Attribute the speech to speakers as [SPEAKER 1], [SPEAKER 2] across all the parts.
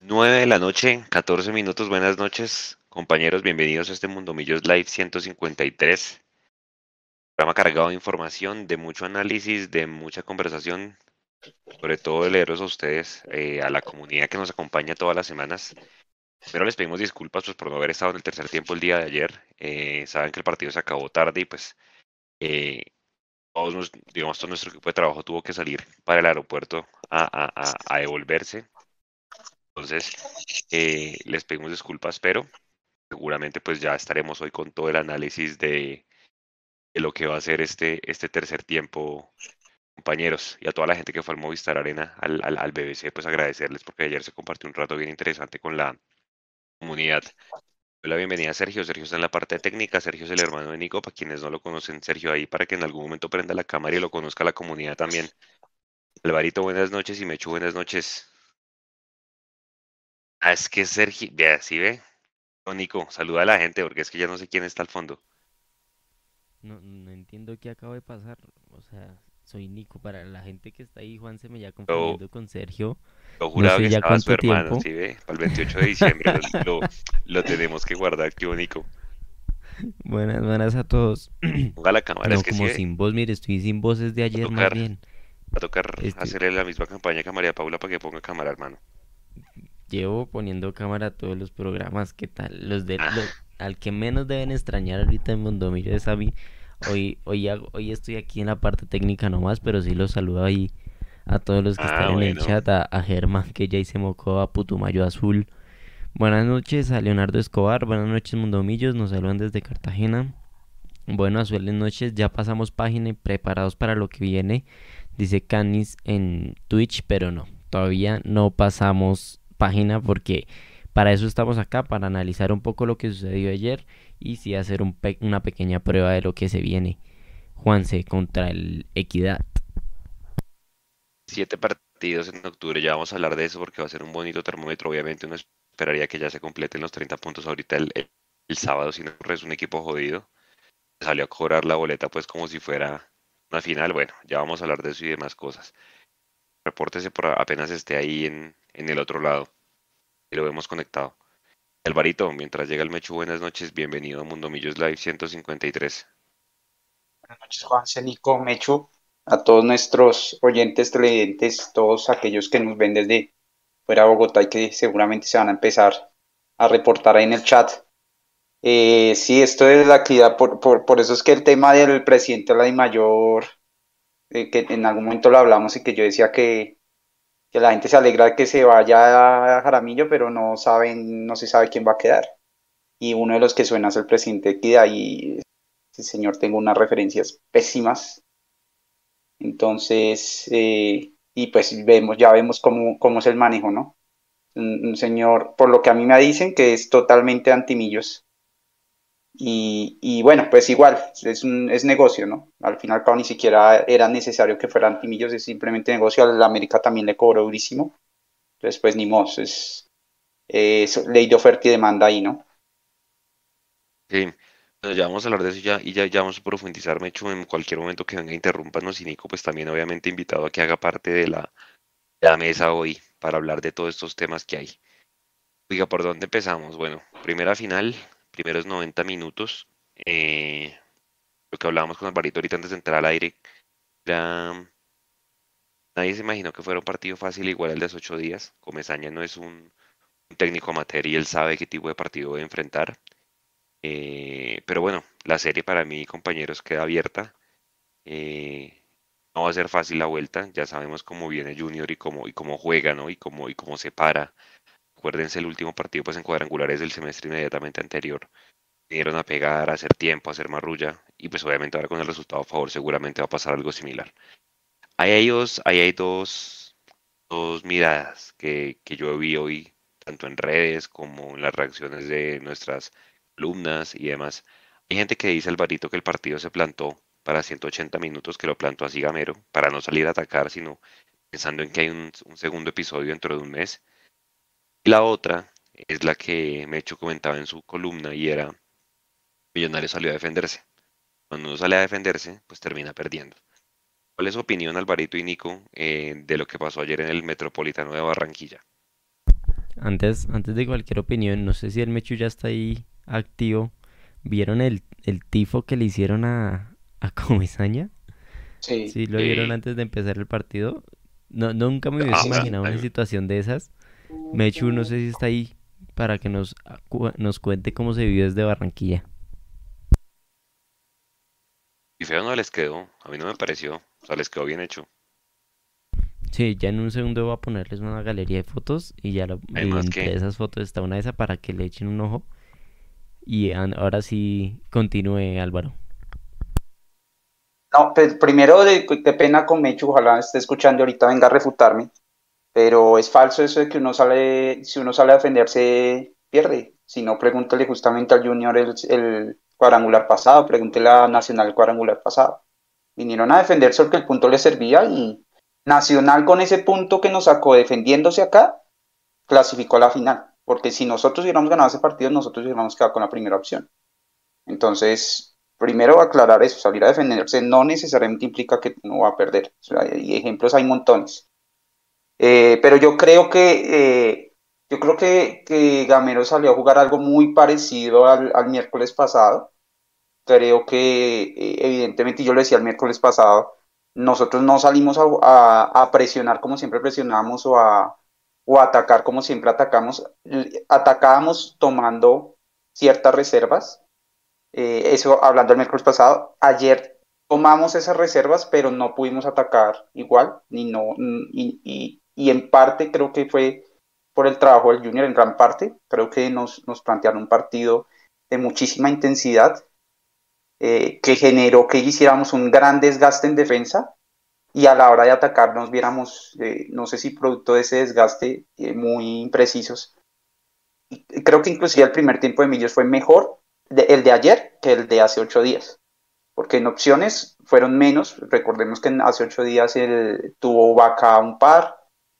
[SPEAKER 1] 9 de la noche, 14 minutos. Buenas noches, compañeros. Bienvenidos a este Mundo Millos Live 153. Programa cargado de información, de mucho análisis, de mucha conversación, sobre todo de a ustedes, eh, a la comunidad que nos acompaña todas las semanas. Pero les pedimos disculpas pues, por no haber estado en el tercer tiempo el día de ayer. Eh, saben que el partido se acabó tarde y pues eh, todos, digamos, todo nuestro equipo de trabajo tuvo que salir para el aeropuerto a, a, a devolverse. Entonces, eh, les pedimos disculpas, pero seguramente pues ya estaremos hoy con todo el análisis de, lo que va a ser este, este tercer tiempo, compañeros, y a toda la gente que fue al Movistar Arena, al, al BBC, pues agradecerles porque ayer se compartió un rato bien interesante con la comunidad. La bienvenida a Sergio. Sergio está en la parte técnica. Sergio es el hermano de Nico. Para quienes no lo conocen, Sergio ahí para que en algún momento prenda la cámara y lo conozca la comunidad también. Alvarito, buenas noches y Mechu, buenas noches. Ah, es que Sergio, vea, ¿sí ve? No, Nico, saluda a la gente porque es que ya no sé quién está al fondo.
[SPEAKER 2] No, no entiendo qué acaba de pasar. O sea, soy Nico. Para la gente que está ahí, Juan se me ya confundiendo con Sergio.
[SPEAKER 1] Lo
[SPEAKER 2] No
[SPEAKER 1] juraba
[SPEAKER 2] sé
[SPEAKER 1] que
[SPEAKER 2] ya
[SPEAKER 1] estaba su hermano. ¿sí ve? Para el 28 de diciembre lo, tenemos que guardar, qué Nico.
[SPEAKER 2] Buenas, buenas a todos.
[SPEAKER 1] Ponga la cámara,
[SPEAKER 2] No,
[SPEAKER 1] es que
[SPEAKER 2] como
[SPEAKER 1] ve,
[SPEAKER 2] sin voz, mire, estoy sin voz desde ayer más
[SPEAKER 1] tocar,
[SPEAKER 2] bien.
[SPEAKER 1] va a tocar
[SPEAKER 2] Este,
[SPEAKER 1] hacerle la misma campaña que a María Paula para que ponga cámara, hermano.
[SPEAKER 2] llevo poniendo cámara a todos los programas. ¿Qué tal? Los de
[SPEAKER 1] Ah,
[SPEAKER 2] lo- al que menos deben extrañar ahorita en Mondomillo es a mí. Hoy, hoy, hago- hoy estoy aquí en la parte técnica nomás, pero sí los saludo ahí a todos los que
[SPEAKER 1] ah,
[SPEAKER 2] están en el
[SPEAKER 1] bueno.
[SPEAKER 2] chat, a, a Germán que ya se mocó, a Putumayo Azul. Buenas noches a Leonardo Escobar, buenas noches Mundomillos, nos saludan desde Cartagena. Buenas buenas noches, ya pasamos página y preparados para lo que viene, dice Canis en Twitch, pero no, todavía no pasamos página porque para eso estamos acá, para analizar un poco lo que sucedió ayer y sí hacer una pequeña prueba de lo que se viene. Juanse contra el Equidad.
[SPEAKER 1] Siete partidos en octubre, ya vamos a hablar de eso porque va a ser un bonito termómetro. Obviamente uno esperaría que ya se completen los 30 puntos ahorita el, sábado, si no es un equipo jodido. Salió a cobrar la boleta pues como si fuera una final. Bueno, ya vamos a hablar de eso y demás cosas. Repórtese por apenas esté ahí en, en el otro lado y lo vemos conectado. Alvarito, mientras llega el Mechu, buenas noches, bienvenido a Mundo Millos Live 153.
[SPEAKER 3] Buenas noches, Juanse, Nico, Mechu, a todos nuestros oyentes, televidentes, todos aquellos que nos ven desde fuera de Bogotá y que seguramente se van a empezar a reportar ahí en el chat. Eh, sí, esto es la actividad, por, por, por, eso es que el tema del presidente de mayor, eh, que en algún momento lo hablamos y que yo decía que, que la gente se alegra de que se vaya a Jaramillo, pero no saben, no se sabe quién va a quedar. Y uno de los que suena es el presidente de Equidad y ese señor tengo unas referencias pésimas. Entonces, eh, y pues vemos, ya vemos cómo, cómo es el manejo, ¿no? Un, un, señor, por lo que a mí me dicen, que es totalmente antimillos. Y, y bueno, pues igual, es, un, es negocio, ¿no? Al final, ni siquiera era necesario que fuera antimillos, es simplemente negocio. A la América también le cobró durísimo. Entonces, pues ni modo, es, es ley de oferta y demanda ahí, ¿no?
[SPEAKER 1] Sí, ya vamos a hablar de eso ya, y ya, ya vamos a profundizar, Mecho, en cualquier momento que venga, interrúmpanos y Nico, pues también obviamente invitado a que haga parte de la, de la mesa hoy para hablar de todos estos temas que hay. Oiga, ¿por dónde empezamos? Bueno, primera final, primeros 90 minutos. Eh, lo que hablábamos con Alvarito ahorita antes de entrar al aire, era, nadie se imaginó que fuera un partido fácil igual el de hace ocho días. Comesaña no es un, un técnico amateur y él sabe qué tipo de partido debe enfrentar. Eh, pero bueno, la serie para mí, compañeros, queda abierta. Eh, no va a ser fácil la vuelta. Ya sabemos cómo viene Junior y cómo, y cómo juega, ¿no? Y cómo, y cómo se para. Acuérdense el último partido pues en cuadrangulares del semestre inmediatamente anterior. Vinieron a pegar, a hacer tiempo, a hacer marrulla. Y pues obviamente ahora con el resultado a favor seguramente va a pasar algo similar. Ahí hay dos, ahí hay dos, dos miradas que, que yo vi hoy, tanto en redes como en las reacciones de nuestras columnas y demás. Hay gente que dice, Alvarito, que el partido se plantó para 180 minutos, que lo plantó así gamero, para no salir a atacar, sino pensando en que hay un segundo episodio dentro de un mes. Y la otra es la que Mecho comentaba en su columna y era Millonario salió a defenderse. Cuando uno sale a defenderse, pues termina perdiendo. ¿Cuál es su opinión, Alvarito y Nico, eh, de lo que pasó ayer en el Metropolitano de Barranquilla?
[SPEAKER 2] Antes, antes de cualquier opinión, no sé si el Mechu ya está ahí activo. ¿Vieron el, el tifo que le hicieron a, a Comesaña?
[SPEAKER 3] Sí.
[SPEAKER 2] Sí, lo
[SPEAKER 1] Sí.
[SPEAKER 2] vieron antes de empezar el partido. No, nunca me
[SPEAKER 1] Ah,
[SPEAKER 2] hubiese imaginado una situación de esas. Mechu, no sé si está ahí para que nos, nos cuente cómo se vivió desde Barranquilla.
[SPEAKER 1] Y feo no les quedó, a mí no me pareció, o sea, les quedó bien hecho.
[SPEAKER 2] Sí, ya en un segundo voy a ponerles una galería de fotos y ya lo, y
[SPEAKER 1] Además
[SPEAKER 2] entre
[SPEAKER 1] que-
[SPEAKER 2] esas fotos está una de esas para que le echen un ojo. Y ahora sí continúe Álvaro.
[SPEAKER 3] No, pues primero, de, qué pena con Mechu, ojalá esté escuchando ahorita, venga a refutarme. Pero es falso eso de que uno sale, si uno sale a defenderse, pierde. Si no, pregúntele justamente al Junior el, cuadrangular pasado, pregúntele a Nacional el cuadrangular pasado. Vinieron a defenderse porque el punto les servía y Nacional con ese punto que nos sacó defendiéndose acá, clasificó a la final. Porque si nosotros hubiéramos ganado ese partido, nosotros hubiéramos quedado con la primera opción. Entonces, primero aclarar eso, salir a defenderse no necesariamente implica que uno va a perder. O y ejemplos hay montones. Eh, pero yo creo que eh, yo creo que, que Gamero salió a jugar algo muy parecido al, al miércoles pasado. Creo que eh, evidentemente yo lo decía el miércoles pasado, nosotros no salimos a, a- a presionar como siempre presionamos o a, o a atacar como siempre atacamos. Atacábamos tomando ciertas reservas. Eh, eso hablando el miércoles pasado. Ayer tomamos esas reservas, pero no pudimos atacar igual, ni no, y, y- y en parte creo que fue por el trabajo del Junior, en gran parte, creo que nos, nos plantearon un partido de muchísima intensidad, eh, que generó que hiciéramos un gran desgaste en defensa, y a la hora de atacar nos viéramos, eh, no sé si producto de ese desgaste, eh, muy imprecisos. Y creo que inclusive el primer tiempo de Millos fue mejor de- el de ayer que el de hace ocho días porque en opciones fueron menos. Recordemos que hace ocho días él tuvo Vaca un par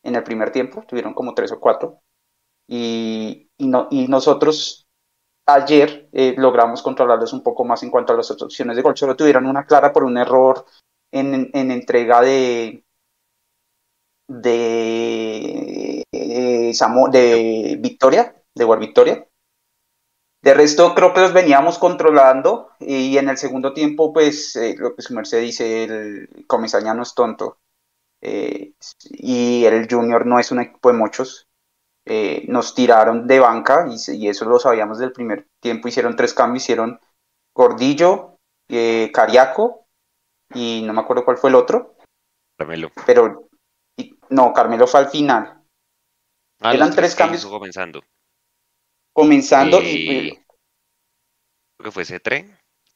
[SPEAKER 3] en el primer tiempo, tuvieron como tres o cuatro. Y, y, no, y nosotros ayer eh, logramos controlarlos un poco más en cuanto a las opciones de gol. Solo tuvieron una clara por un error en, en entrega de de, eh, de Victoria, de War Victoria. De resto, creo que los veníamos controlando y en el segundo tiempo, pues, eh, lo que su merced dice, el Comesaña no es tonto eh, y el Junior no es un equipo de muchos. Eh, nos tiraron de banca y, eso lo sabíamos del primer tiempo. Hicieron tres cambios, hicieron Gordillo, eh, Cariaco y no me acuerdo cuál fue el otro,
[SPEAKER 1] Carmelo.
[SPEAKER 3] pero y- no, Carmelo fue al final,
[SPEAKER 1] Ah,
[SPEAKER 3] Eran tres cambios.
[SPEAKER 1] comenzando.
[SPEAKER 3] comenzando y,
[SPEAKER 1] creo que fue C3,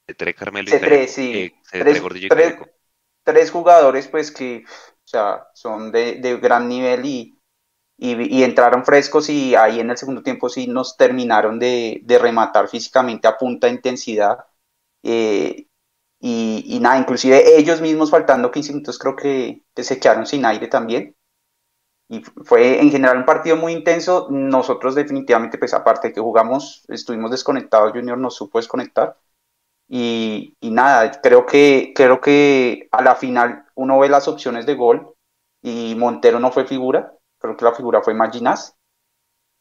[SPEAKER 1] C3 Carmelo y
[SPEAKER 3] C3,
[SPEAKER 1] Cariaco.
[SPEAKER 3] sí.
[SPEAKER 1] Eh, C3
[SPEAKER 3] Tres-
[SPEAKER 1] Gordillo y Cariaco.
[SPEAKER 3] tres jugadores pues que sea, son de, de gran nivel y, y, y entraron frescos y ahí en el segundo tiempo sí nos terminaron de, de rematar físicamente a punta intensidad. Eh, y, y nada, inclusive ellos mismos faltando 15 minutos creo que, que se quedaron sin aire también. Y fue en general un partido muy intenso. Nosotros definitivamente, pues aparte de que jugamos, estuvimos desconectados, Junior nos supo desconectar. Y, y nada, creo que, creo que a la final uno ve las opciones de gol y Montero no fue figura, creo que la figura fue Maginas,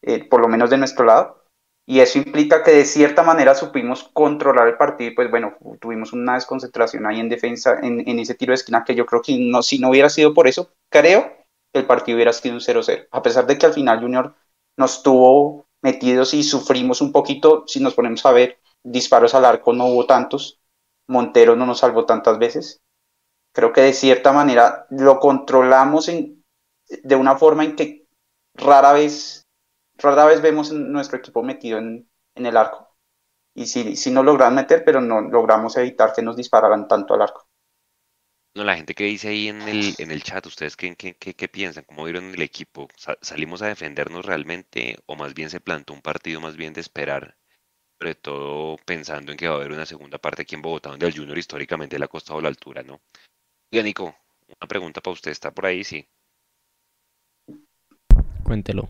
[SPEAKER 3] eh, por lo menos de nuestro lado. Y eso implica que de cierta manera supimos controlar el partido pues bueno, tuvimos una desconcentración ahí en defensa, en, en ese tiro de esquina que yo creo que no, si no hubiera sido por eso, creo que el partido hubiera sido un 0-0. A pesar de que al final Junior nos tuvo metidos y sufrimos un poquito, si nos ponemos a ver, disparos al arco no hubo tantos, Montero no nos salvó tantas veces. Creo que de cierta manera lo controlamos en, de una forma en que rara vez, rara vez vemos nuestro equipo metido en, en el arco. Y sí, sí nos lograron meter, pero no logramos evitar que nos dispararan tanto al arco.
[SPEAKER 1] No, la gente que dice ahí en el, en el chat, ¿ustedes qué, qué, qué, piensan? ¿Cómo vieron el equipo? Sa- ¿Salimos a defendernos realmente o más bien se plantó un partido más bien de esperar? Sobre todo pensando en que va a haber una segunda parte aquí en Bogotá, donde al Junior históricamente le ha costado la altura, ¿no? Oiga, Nico, una pregunta para usted, ¿está por ahí? Sí.
[SPEAKER 2] Cuéntelo.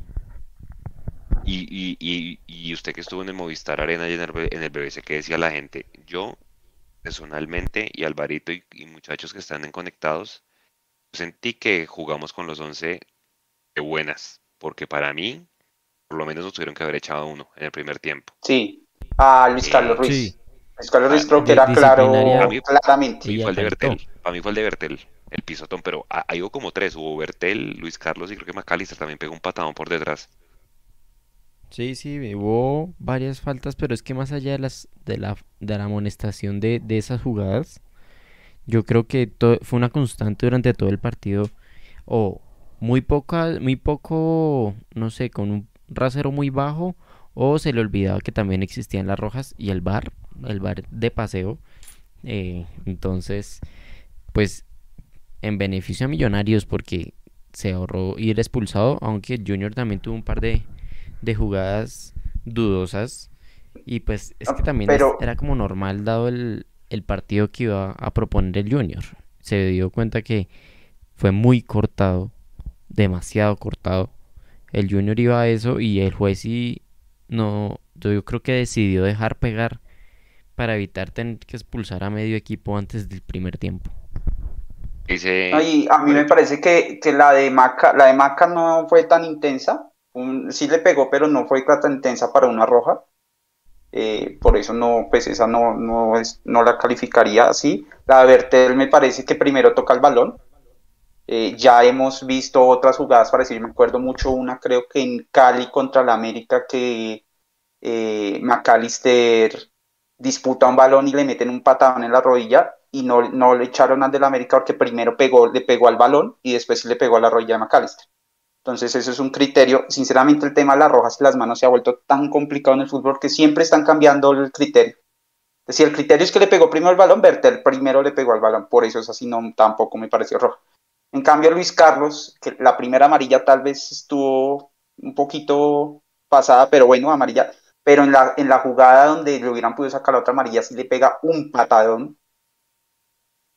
[SPEAKER 1] Y, y, y, usted que estuvo en el Movistar Arena y en el, en el BBC, ¿qué decía la gente? Yo, personalmente, y Alvarito y, muchachos que están en conectados, sentí que jugamos con los 11 de buenas, porque para mí, por lo menos nos tuvieron que haber echado uno en el primer tiempo.
[SPEAKER 3] Sí, a Luis Carlos Ruiz. Sí. Luis Carlos Ruiz creo que era claro, claramente.
[SPEAKER 1] Para mí fue el de Bertel, para mí fue el de Bertel, el pisotón, pero ahí hubo como tres, hubo Bertel, Luis Carlos y creo que McAllister también pegó un patadón por detrás.
[SPEAKER 2] Sí, sí, hubo varias faltas, pero es que más allá de las de la, de la amonestación de, de esas jugadas, yo creo que fue una constante durante todo el partido. O muy poca, muy poco, no sé, con un rasero muy bajo, o se le olvidaba que también existían las rojas y el bar, el bar de paseo. Eh, entonces, pues en beneficio a Millonarios porque se ahorró ir expulsado, aunque Junior también tuvo un par de, de jugadas dudosas. Y pues es que también era como normal dado el, el, partido que iba a proponer el Junior. Se dio cuenta que fue muy cortado, demasiado cortado. El Junior iba a eso y el juez sí no, yo creo que decidió dejar pegar para evitar tener que expulsar a medio equipo antes del primer tiempo.
[SPEAKER 3] a mí me parece que, que, la de Maca, la de Maca no fue tan intensa sí le pegó, pero no fue tan intensa para una roja. Eh, por eso no, pues esa no, no, es, no la calificaría así. La de Bertel me parece que primero toca el balón. Eh, ya hemos visto otras jugadas parecidas, me acuerdo mucho una creo que en Cali contra la América que eh, McAllister disputa un balón y le meten un patadón en la rodilla y no, no le echaron al del América porque primero pegó, le pegó al balón y después le pegó a la rodilla de McAllister. Entonces, eso es un criterio. Sinceramente, el tema de las rojas y las manos se ha vuelto tan complicado en el fútbol que siempre están cambiando el criterio. Decir, el criterio es que le pegó primero el balón, Bertel primero le pegó al balón, por eso es así, no, tampoco me pareció roja. En cambio, Luis Carlos, que la primera amarilla tal vez estuvo un poquito pasada, pero bueno, amarilla. Pero en la, en la jugada donde le hubieran podido sacar la otra amarilla, sí le pega un patadón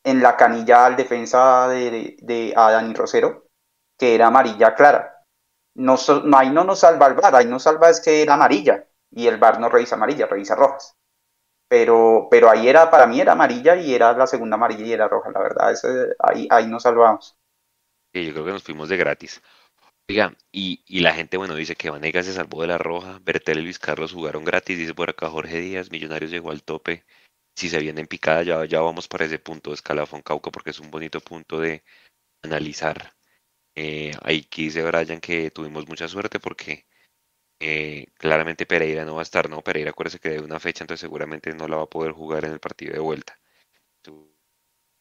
[SPEAKER 3] en la canilla al defensa de, de a Dani Rosero que era amarilla clara. No, ahí no nos salva el bar, ahí nos salva es que era amarilla y el bar no revisa amarilla, revisa rojas. Pero, pero ahí era, para mí era amarilla y era la segunda amarilla y era roja, la verdad, ahí, ahí nos salvamos.
[SPEAKER 1] Sí, yo creo que nos fuimos de gratis. Oiga, y, y, la gente, bueno, dice que Vanega se salvó de la roja, Bertel y Luis Carlos jugaron gratis, dice por acá Jorge Díaz, Millonarios llegó al tope. Si se viene en picada, ya, ya vamos para ese punto de escalafón Cauca, porque es un bonito punto de analizar eh, aquí dice Brian que tuvimos mucha suerte porque eh, claramente Pereira no va a estar, ¿no? Pereira acuérdese que de una fecha, entonces seguramente no la va a poder jugar en el partido de vuelta.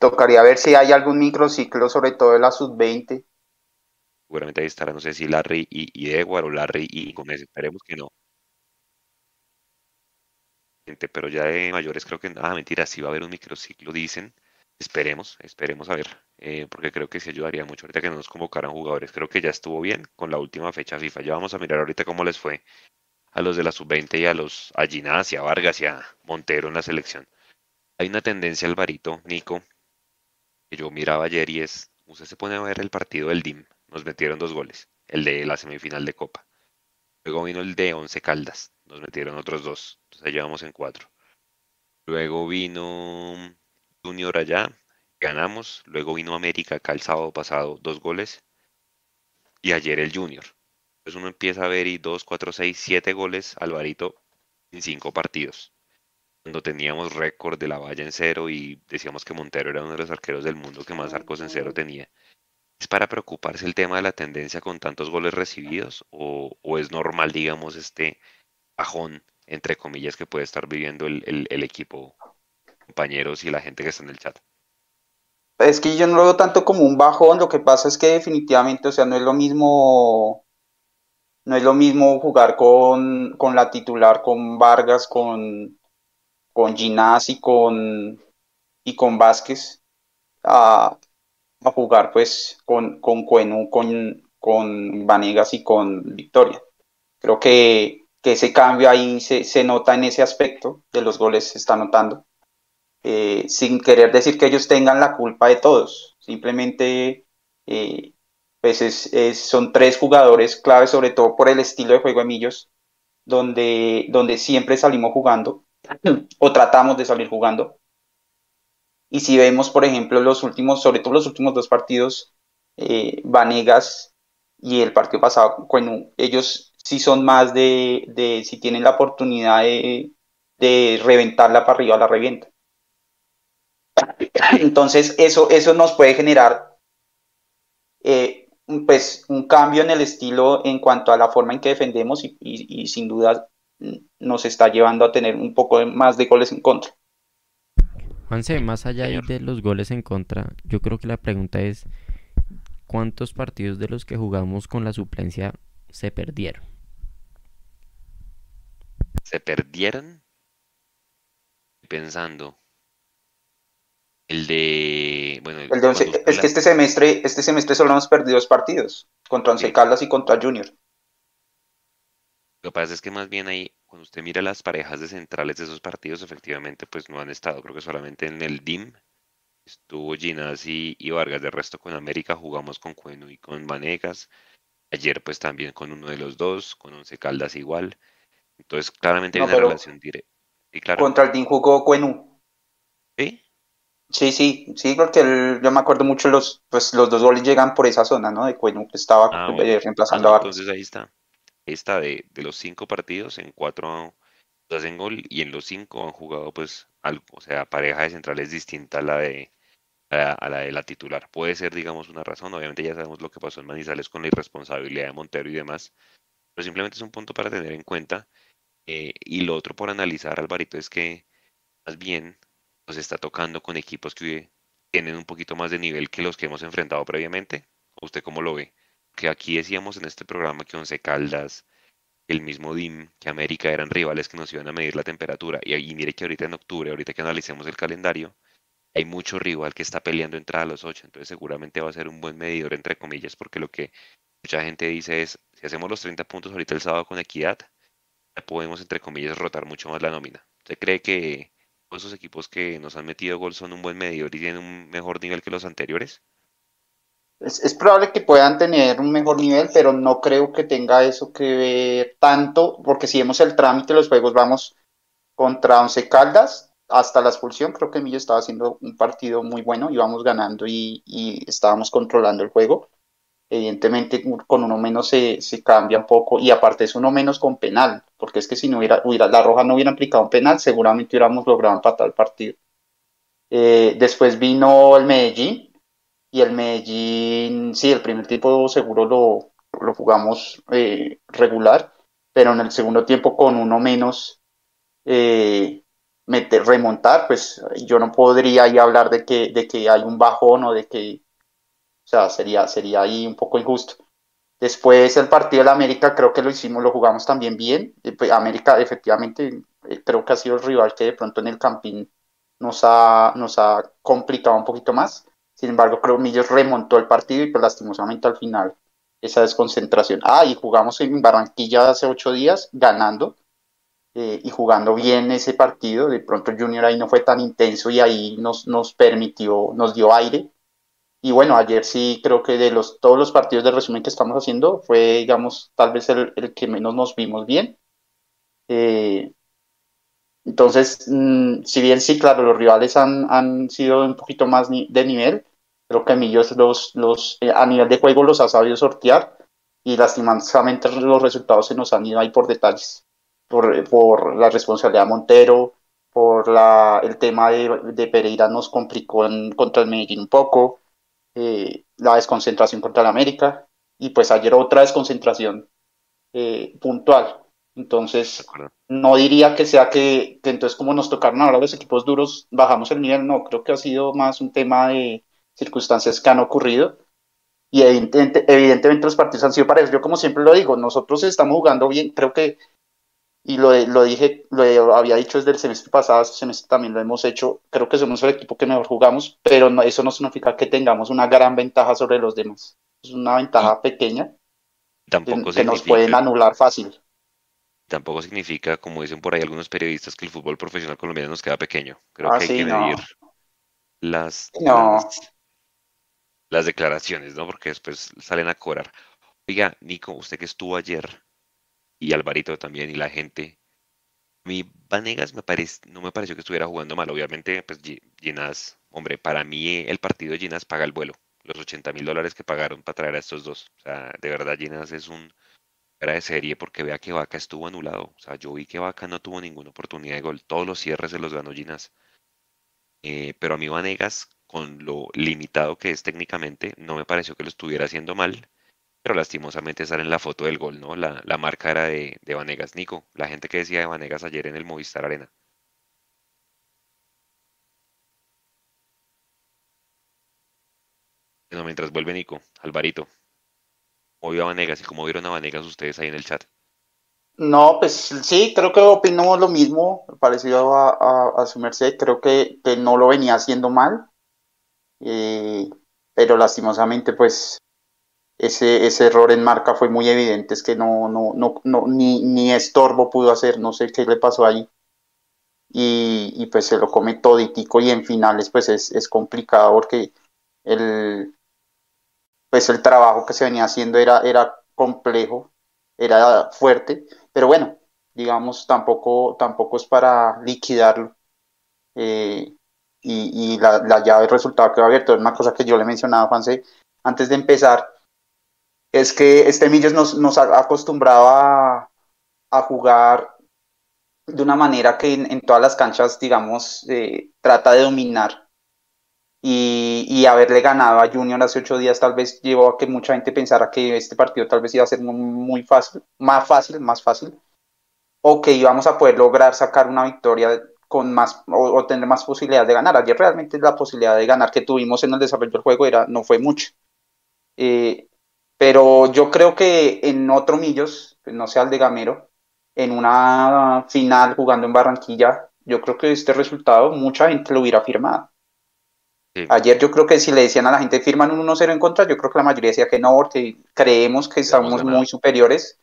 [SPEAKER 3] Tocaría ver si hay algún microciclo, sobre todo en la sub-20.
[SPEAKER 1] Seguramente ahí estará, no sé si Larry y, y o Larry y Gómez, esperemos que no. Pero ya de mayores creo que, ah, mentira, sí va a haber un microciclo, dicen. Esperemos, esperemos a ver, eh, porque creo que se ayudaría mucho ahorita que no nos convocaran jugadores. Creo que ya estuvo bien con la última fecha FIFA. Ya vamos a mirar ahorita cómo les fue a los de la sub-20 y a los a Ginás a Vargas y a Montero en la selección. Hay una tendencia, Alvarito, Nico, que yo miraba ayer y es, usted se pone a ver el partido del DIM, nos metieron dos goles, el de la semifinal de Copa. Luego vino el de Once Caldas, nos metieron otros dos, entonces llevamos en cuatro. Luego vino Junior allá, ganamos, luego vino América acá el sábado pasado, dos goles, y ayer el Junior. Entonces uno empieza a ver y dos, cuatro, seis, siete goles, Alvarito, en cinco partidos. Cuando teníamos récord de la valla en cero y decíamos que Montero era uno de los arqueros del mundo que más arcos en cero tenía. ¿Es para preocuparse el tema de la tendencia con tantos goles recibidos o, es normal, digamos, este bajón, entre comillas, que puede estar viviendo el, el equipo compañeros y la gente que está en el chat.
[SPEAKER 3] Es que yo no lo veo tanto como un bajón, lo que pasa es que definitivamente, o sea, no es lo mismo, no es lo mismo jugar con, la titular, con Vargas, con, con Ginás y con, y con Vázquez, a, jugar pues con, con Cuenu, con, con Vanegas y con Victoria. Creo que, que ese cambio ahí se, se, nota en ese aspecto de los goles, se está notando. Eh, sin querer decir que ellos tengan la culpa de todos. Simplemente, eh, pues es, son tres jugadores clave, sobre todo por el estilo de juego de Millos, donde, donde siempre salimos jugando o tratamos de salir jugando. Y si vemos, por ejemplo, los últimos, sobre todo los últimos dos partidos, eh, Vanegas y el partido pasado, bueno, ellos sí son más de, de si tienen la oportunidad de, de reventarla para arriba, la revienta. Entonces, eso, eso nos puede generar eh, pues, un cambio en el estilo en cuanto a la forma en que defendemos y, y, y sin duda nos está llevando a tener un poco más de goles en contra.
[SPEAKER 2] Juanse, más allá de los goles en contra, yo creo que la pregunta es, ¿cuántos partidos de los que jugamos con la suplencia se perdieron?
[SPEAKER 1] ¿Se perdieron? Pensando. El de. Bueno,
[SPEAKER 3] el de once, es que este semestre, este semestre solo hemos perdido dos partidos, contra Once sí. Caldas y contra Junior.
[SPEAKER 1] Lo que pasa es que más bien ahí, cuando usted mira las parejas de centrales de esos partidos, efectivamente, pues no han estado. Creo que solamente en el DIM estuvo Ginás y, y, Vargas. De resto, con América jugamos con Cueno y con Vanegas. Ayer, pues también con uno de los dos, con Once Caldas igual. Entonces, claramente hay no, una relación directa.
[SPEAKER 3] Y claro, contra el DIM jugó Cueno.
[SPEAKER 1] ¿Sí?
[SPEAKER 3] Sí, sí, sí, porque el, yo me acuerdo mucho los, pues los dos goles llegan por esa zona, ¿no? De Cueno que estaba
[SPEAKER 1] ah,
[SPEAKER 3] eh,
[SPEAKER 1] bueno.
[SPEAKER 3] reemplazando
[SPEAKER 1] ah, no,
[SPEAKER 3] a Vargas.
[SPEAKER 1] Entonces ahí está. Está de, de, los cinco partidos, en cuatro hacen gol y en los cinco han jugado pues algo, o sea, pareja de centrales distinta a la de a la de la titular. Puede ser, digamos, una razón. Obviamente ya sabemos lo que pasó en Manizales con la irresponsabilidad de Montero y demás, pero simplemente es un punto para tener en cuenta. Eh, y lo otro por analizar, Alvarito, es que más bien nos está tocando con equipos que tienen un poquito más de nivel que los que hemos enfrentado previamente. ¿Usted cómo lo ve? Que aquí decíamos en este programa que Once Caldas, el mismo DIM, que América eran rivales que nos iban a medir la temperatura. Y, y mire que ahorita en octubre, ahorita que analicemos el calendario, hay mucho rival que está peleando entrar a los ocho. Entonces seguramente va a ser un buen medidor, entre comillas, porque lo que mucha gente dice es, si hacemos los 30 puntos ahorita el sábado con equidad, ya podemos, entre comillas, rotar mucho más la nómina. ¿Usted cree que esos equipos que nos han metido gol son un buen medidor y tienen un mejor nivel que los anteriores?
[SPEAKER 3] Es, probable que puedan tener un mejor nivel, pero no creo que tenga eso que ver tanto, porque si vemos el trámite los juegos, vamos contra Once Caldas hasta la expulsión. Creo que Millo estaba haciendo un partido muy bueno, íbamos ganando y, estábamos controlando el juego. Evidentemente, con uno menos se, cambia un poco, y aparte es uno menos con penal, porque es que si no hubiera, hubiera la Roja no hubiera aplicado un penal, seguramente hubiéramos logrado empatar el partido. Eh, después vino el Medellín, y el Medellín, sí, el primer tiempo seguro lo, lo jugamos eh, regular, pero en el segundo tiempo con uno menos eh, remontar, pues yo no podría ahí hablar de que, de que hay un bajón o de que, o sea, sería, sería ahí un poco injusto. Después el partido de la América creo que lo hicimos, lo jugamos también bien. Pues, América efectivamente eh, creo que ha sido el rival que de pronto en el campín nos ha, nos ha complicado un poquito más sin embargo, creo que Millos remontó el partido y pues lastimosamente al final esa desconcentración. Ah, y jugamos en Barranquilla hace ocho días ganando eh, y jugando bien ese partido. De pronto Junior ahí no fue tan intenso y ahí nos, nos permitió, nos dio aire. Y bueno, ayer sí creo que de los, todos los partidos de resumen que estamos haciendo fue, digamos, tal vez el, el que menos nos vimos bien. Eh, entonces, mmm, si bien sí, claro, los rivales han, han sido un poquito más ni de nivel, Creo que Millos los, los, eh, a nivel de juego los ha sabido sortear y lastimosamente los resultados se nos han ido ahí por detalles, por, por la responsabilidad de Montero, por la, el tema de, de Pereira nos complicó en, contra el Medellín un poco, eh, la desconcentración contra el América y pues ayer otra desconcentración eh, puntual. Entonces, no diría que sea que, que entonces como nos tocaron ahora los equipos duros, bajamos el nivel, no, creo que ha sido más un tema de, circunstancias que han ocurrido. Y evidentemente, evidentemente los partidos han sido parejos. Yo como siempre lo digo, nosotros estamos jugando bien, creo que, y lo, lo dije, lo había dicho desde el semestre pasado, este semestre también lo hemos hecho, creo que somos el equipo que mejor jugamos, pero no, eso no significa que tengamos una gran ventaja sobre los demás. Es una ventaja pequeña
[SPEAKER 1] Tampoco
[SPEAKER 3] que, que nos pueden anular fácil.
[SPEAKER 1] Tampoco significa, como dicen por ahí algunos periodistas, que el fútbol profesional colombiano nos queda pequeño. Creo
[SPEAKER 3] Ah,
[SPEAKER 1] que hay
[SPEAKER 3] sí,
[SPEAKER 1] que
[SPEAKER 3] no.
[SPEAKER 1] medir las,
[SPEAKER 3] No.
[SPEAKER 1] las, las declaraciones, ¿no? Porque después salen a cobrar. Oiga, Nico, usted que estuvo ayer, y Alvarito también y la gente. Mí Vanegas me parece, no me pareció que estuviera jugando mal. Obviamente, pues Ginás, hombre, para mí el partido de Ginás paga el vuelo. Los 80 mil dólares que pagaron para traer a estos dos. O sea, de verdad Ginás es un era de serie porque vea que Vaca estuvo anulado. O sea, yo vi que Vaca no tuvo ninguna oportunidad de gol. Todos los cierres se los ganó Ginás. Eh, pero a mí Vanegas, con lo limitado que es técnicamente, no me pareció que lo estuviera haciendo mal. Pero lastimosamente sale en la foto del gol, ¿no? La, marca era de, Vanegas. Nico, la gente que decía de Vanegas ayer en el Movistar Arena. Bueno, mientras vuelve Nico, Alvarito, ¿cómo a Vanegas y cómo vieron a Vanegas ustedes ahí en el chat?
[SPEAKER 3] No, pues sí, creo que opinamos lo mismo, parecido a, su merced, creo que, no lo venía haciendo mal, eh, pero lastimosamente pues ese, ese error en marca fue muy evidente, es que no, no, no, no ni, ni estorbo pudo hacer, no sé qué le pasó ahí. Y, y pues se lo come toditico y en finales pues es, es complicado porque el, pues el trabajo que se venía haciendo era, era complejo, era fuerte, pero bueno, digamos, tampoco, tampoco es para liquidarlo. Eh, y, la, la, llave de resultado que abierto, una cosa que yo le mencionaba a Juanse antes de empezar, es que este Millos nos, nos acostumbraba a, jugar de una manera que en, todas las canchas, digamos, eh, trata de dominar. Y, haberle ganado a Junior hace ocho días tal vez llevó a que mucha gente pensara que este partido tal vez iba a ser muy, fácil, más fácil, más fácil, o que íbamos a poder lograr sacar una victoria con más o, tener más posibilidades de ganar. Ayer realmente la posibilidad de ganar que tuvimos en el desarrollo del juego era no fue mucho. Eh, pero yo creo que en otro Millos, pues, no sea el de Gamero, en una final jugando en Barranquilla, yo creo que este resultado mucha gente lo hubiera firmado. Ayer yo creo que si le decían a la gente firman un 1-0 en contra, yo creo que la mayoría decía que no, porque creemos que estamos muy superiores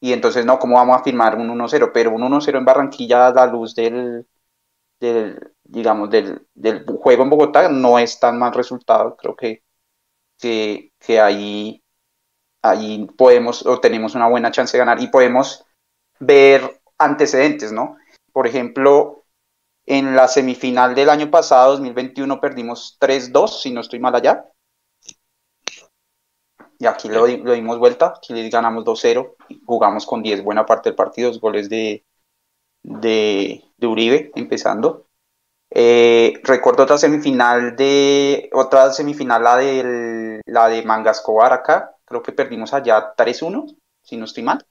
[SPEAKER 3] y entonces no, ¿cómo vamos a firmar un 1-0? Pero un 1-0 en Barranquilla a la luz del, del digamos, del, del, juego en Bogotá no es tan mal resultado, creo que, que, que ahí, ahí podemos o tenemos una buena chance de ganar y podemos ver antecedentes, ¿no? Por ejemplo, en la semifinal del año pasado, 2021, perdimos 3-2, si no estoy mal allá. Y aquí lo, dimos vuelta, aquí ganamos 2-0, jugamos con 10 buena parte del partido, dos goles de, de, Uribe empezando. Eh, recuerdo otra semifinal de otra semifinal la de la de Mangascobar acá, creo que perdimos allá 3-1, si no estoy mal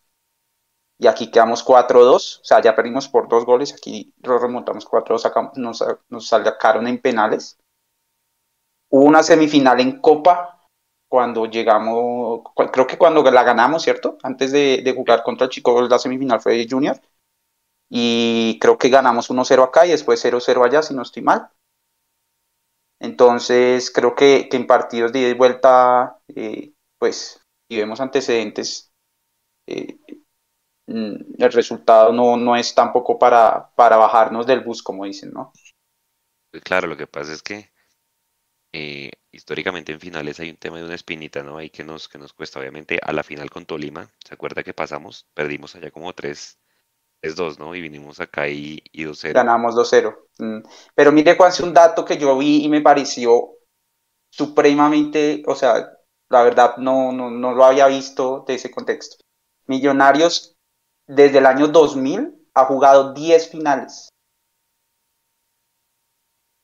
[SPEAKER 3] y aquí quedamos 4-2, o sea, ya perdimos por dos goles, aquí remontamos 4-2, nos, nos sacaron en penales. Hubo una semifinal en Copa cuando llegamos, creo que cuando la ganamos, ¿cierto? Antes de, jugar contra el Chico, la semifinal fue de Junior. Y creo que ganamos 1-0 acá y después 0-0 allá, si no estoy mal. Entonces, creo que, en partidos de ida y vuelta, eh, pues, y vemos antecedentes, eh, Mm, el resultado no, no es tampoco para, para bajarnos del bus, como dicen, ¿no?
[SPEAKER 1] Pues claro, lo que pasa es que eh, históricamente en finales hay un tema de una espinita, ¿no? Ahí que nos, que nos cuesta, obviamente, a la final con Tolima, ¿se acuerda que pasamos? Perdimos allá como 3, 2 ¿no? Y vinimos acá y, y 2-0.
[SPEAKER 3] Ganamos 2-0. Mm. Pero mire, Juan, un dato que yo vi y me pareció supremamente, o sea, la verdad no, no, no lo había visto de ese contexto. Millonarios desde el año 2000 ha jugado 10 finales.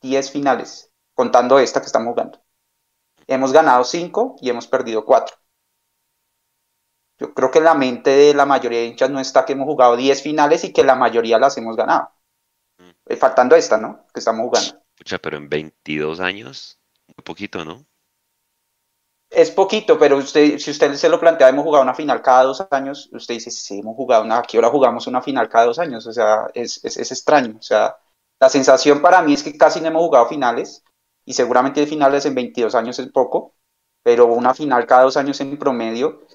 [SPEAKER 3] 10 finales, contando esta que estamos jugando. Hemos ganado 5 y hemos perdido 4. Yo creo que en la mente de la mayoría de hinchas no está que hemos jugado 10 finales y que la mayoría las hemos ganado. Mm. Eh, faltando esta, ¿no? Que estamos jugando.
[SPEAKER 1] Pucha, pero en 22 años, un poquito, ¿no?
[SPEAKER 3] es poquito, pero usted, si usted se lo plantea, hemos jugado una final cada dos años, usted dice, sí, hemos jugado una, ¿a qué hora jugamos una final cada dos años? O sea, es, es, extraño. O sea, la sensación para mí es que casi no hemos jugado finales, y seguramente finales en 22 años es poco, pero una final cada dos años en promedio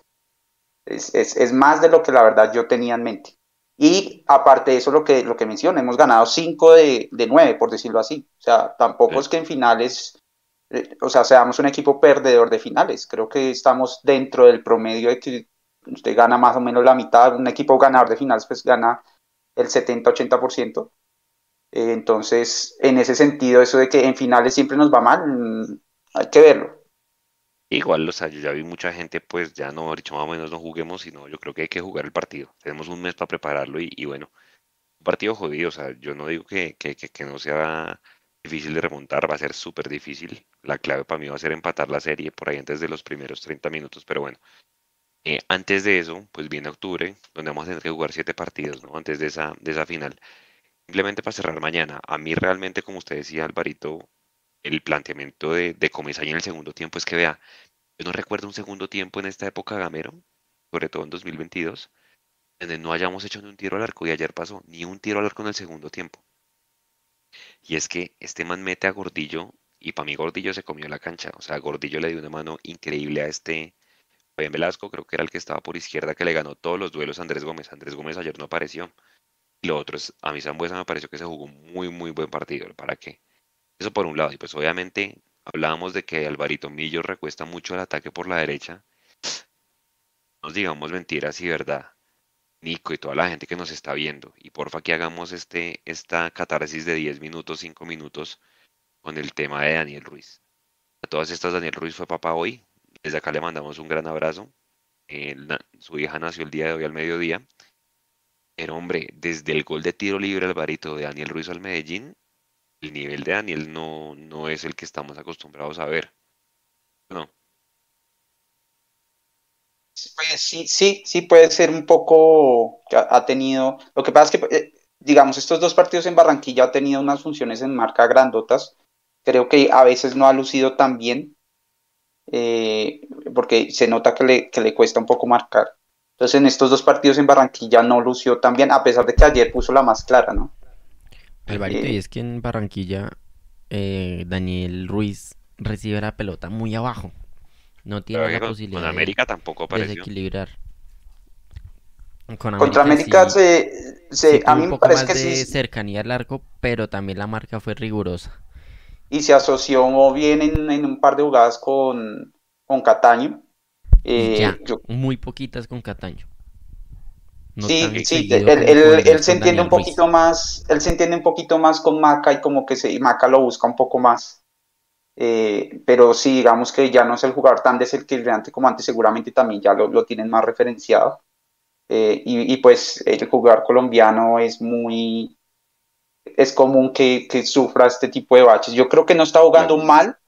[SPEAKER 3] es, es, es más de lo que la verdad yo tenía en mente. Y aparte de eso, lo que, lo que menciono, hemos ganado 5 de, de 9, por decirlo así. O sea, tampoco es que en finales eh, o sea, seamos un equipo perdedor de finales. Creo que estamos dentro del promedio usted gana más o menos la mitad, un equipo ganador de finales pues gana el 70-80%. Eh, entonces, en ese sentido, eso de que en finales siempre nos va mal, mm, hay que verlo.
[SPEAKER 1] Igual, o sea, yo ya vi mucha gente, pues ya no, dicho más o menos no juguemos, sino yo creo que hay que jugar el partido. Tenemos un mes para prepararlo y, bueno, un partido jodido, o sea, yo no digo que, que, que, que no sea difícil de remontar, va a ser súper difícil. La clave para mí va a ser empatar la serie por ahí antes de los primeros 30 minutos, pero bueno. Eh, antes de eso, pues viene octubre, donde vamos a tener que jugar siete partidos, ¿no? Antes de esa, de esa final. Simplemente para cerrar mañana, a mí realmente, como usted decía, Alvarito, el planteamiento de, de en el segundo tiempo es que vea, yo no recuerdo un segundo tiempo en esta época gamero, sobre todo en 2022, donde no hayamos hecho ni un tiro al arco y ayer pasó, ni un tiro al arco en el segundo tiempo. Y es que este man mete a Gordillo y para mí Gordillo se comió la cancha. O sea, Gordillo le dio una mano increíble a este Fabián Velasco, creo que era el que estaba por izquierda, que le ganó todos los duelos a Andrés Gómez. Andrés Gómez ayer no apareció. Y lo otro es, a mí Zambuesa me pareció que se jugó muy, muy buen partido. ¿Para qué? Eso por un lado. Y pues obviamente hablábamos de que Alvarito Millo recuesta mucho el ataque por la derecha. Nos digamos mentiras y verdad. Nico y toda la gente que nos está viendo. Y porfa que hagamos este, esta catarsis de 10 minutos, 5 minutos con el tema de Daniel Ruiz. A todas estas, Daniel Ruiz fue papá hoy. Desde acá le mandamos un gran abrazo. Su hija nació el día de hoy al mediodía. Pero hombre, desde el gol de tiro libre Alvarito de Daniel Ruiz al Medellín, el nivel de Daniel no, no es el que estamos acostumbrados a ver. No.
[SPEAKER 3] Pues sí, sí, sí puede ser un poco, ha tenido, lo que pasa es que, eh, digamos, estos dos partidos en Barranquilla ha tenido unas funciones en marca grandotas, creo que a veces no ha lucido tan bien, eh, porque se nota que le, que le cuesta un poco marcar. Entonces en estos dos partidos en Barranquilla no lució tan bien, a pesar de que ayer puso la más clara, ¿no?
[SPEAKER 2] Alvarito,
[SPEAKER 3] Eh,
[SPEAKER 2] y es que en Barranquilla eh, Daniel Ruiz recibe la pelota muy abajo. No tiene la
[SPEAKER 1] con,
[SPEAKER 2] posibilidad
[SPEAKER 1] con
[SPEAKER 2] de
[SPEAKER 1] América tampoco apareció.
[SPEAKER 2] desequilibrar. Con
[SPEAKER 3] Contra América
[SPEAKER 2] sí,
[SPEAKER 3] se, a mí
[SPEAKER 2] un
[SPEAKER 3] me parece
[SPEAKER 2] más
[SPEAKER 3] que
[SPEAKER 2] de
[SPEAKER 3] sí,
[SPEAKER 2] cercanía al arco, pero también la marca fue rigurosa.
[SPEAKER 3] y se asoció bien en, en un par de jugadas con, con Cataño. Eh,
[SPEAKER 2] ya,
[SPEAKER 3] yo,
[SPEAKER 2] muy poquitas con Cataño. No
[SPEAKER 3] sí,
[SPEAKER 2] tan
[SPEAKER 3] sí, él, se entiende un
[SPEAKER 2] Ruiz.
[SPEAKER 3] poquito más, él se entiende un poquito más con Maca y como que se, y Maca lo busca un poco más. Eh, pero sí, digamos que ya no es el jugador tan desequilibrante como antes, seguramente también ya lo, lo tienen más referenciado. Eh, y, y pues el jugador colombiano es muy, es común que, que sufra este tipo de baches. Yo creo que no está jugando mal,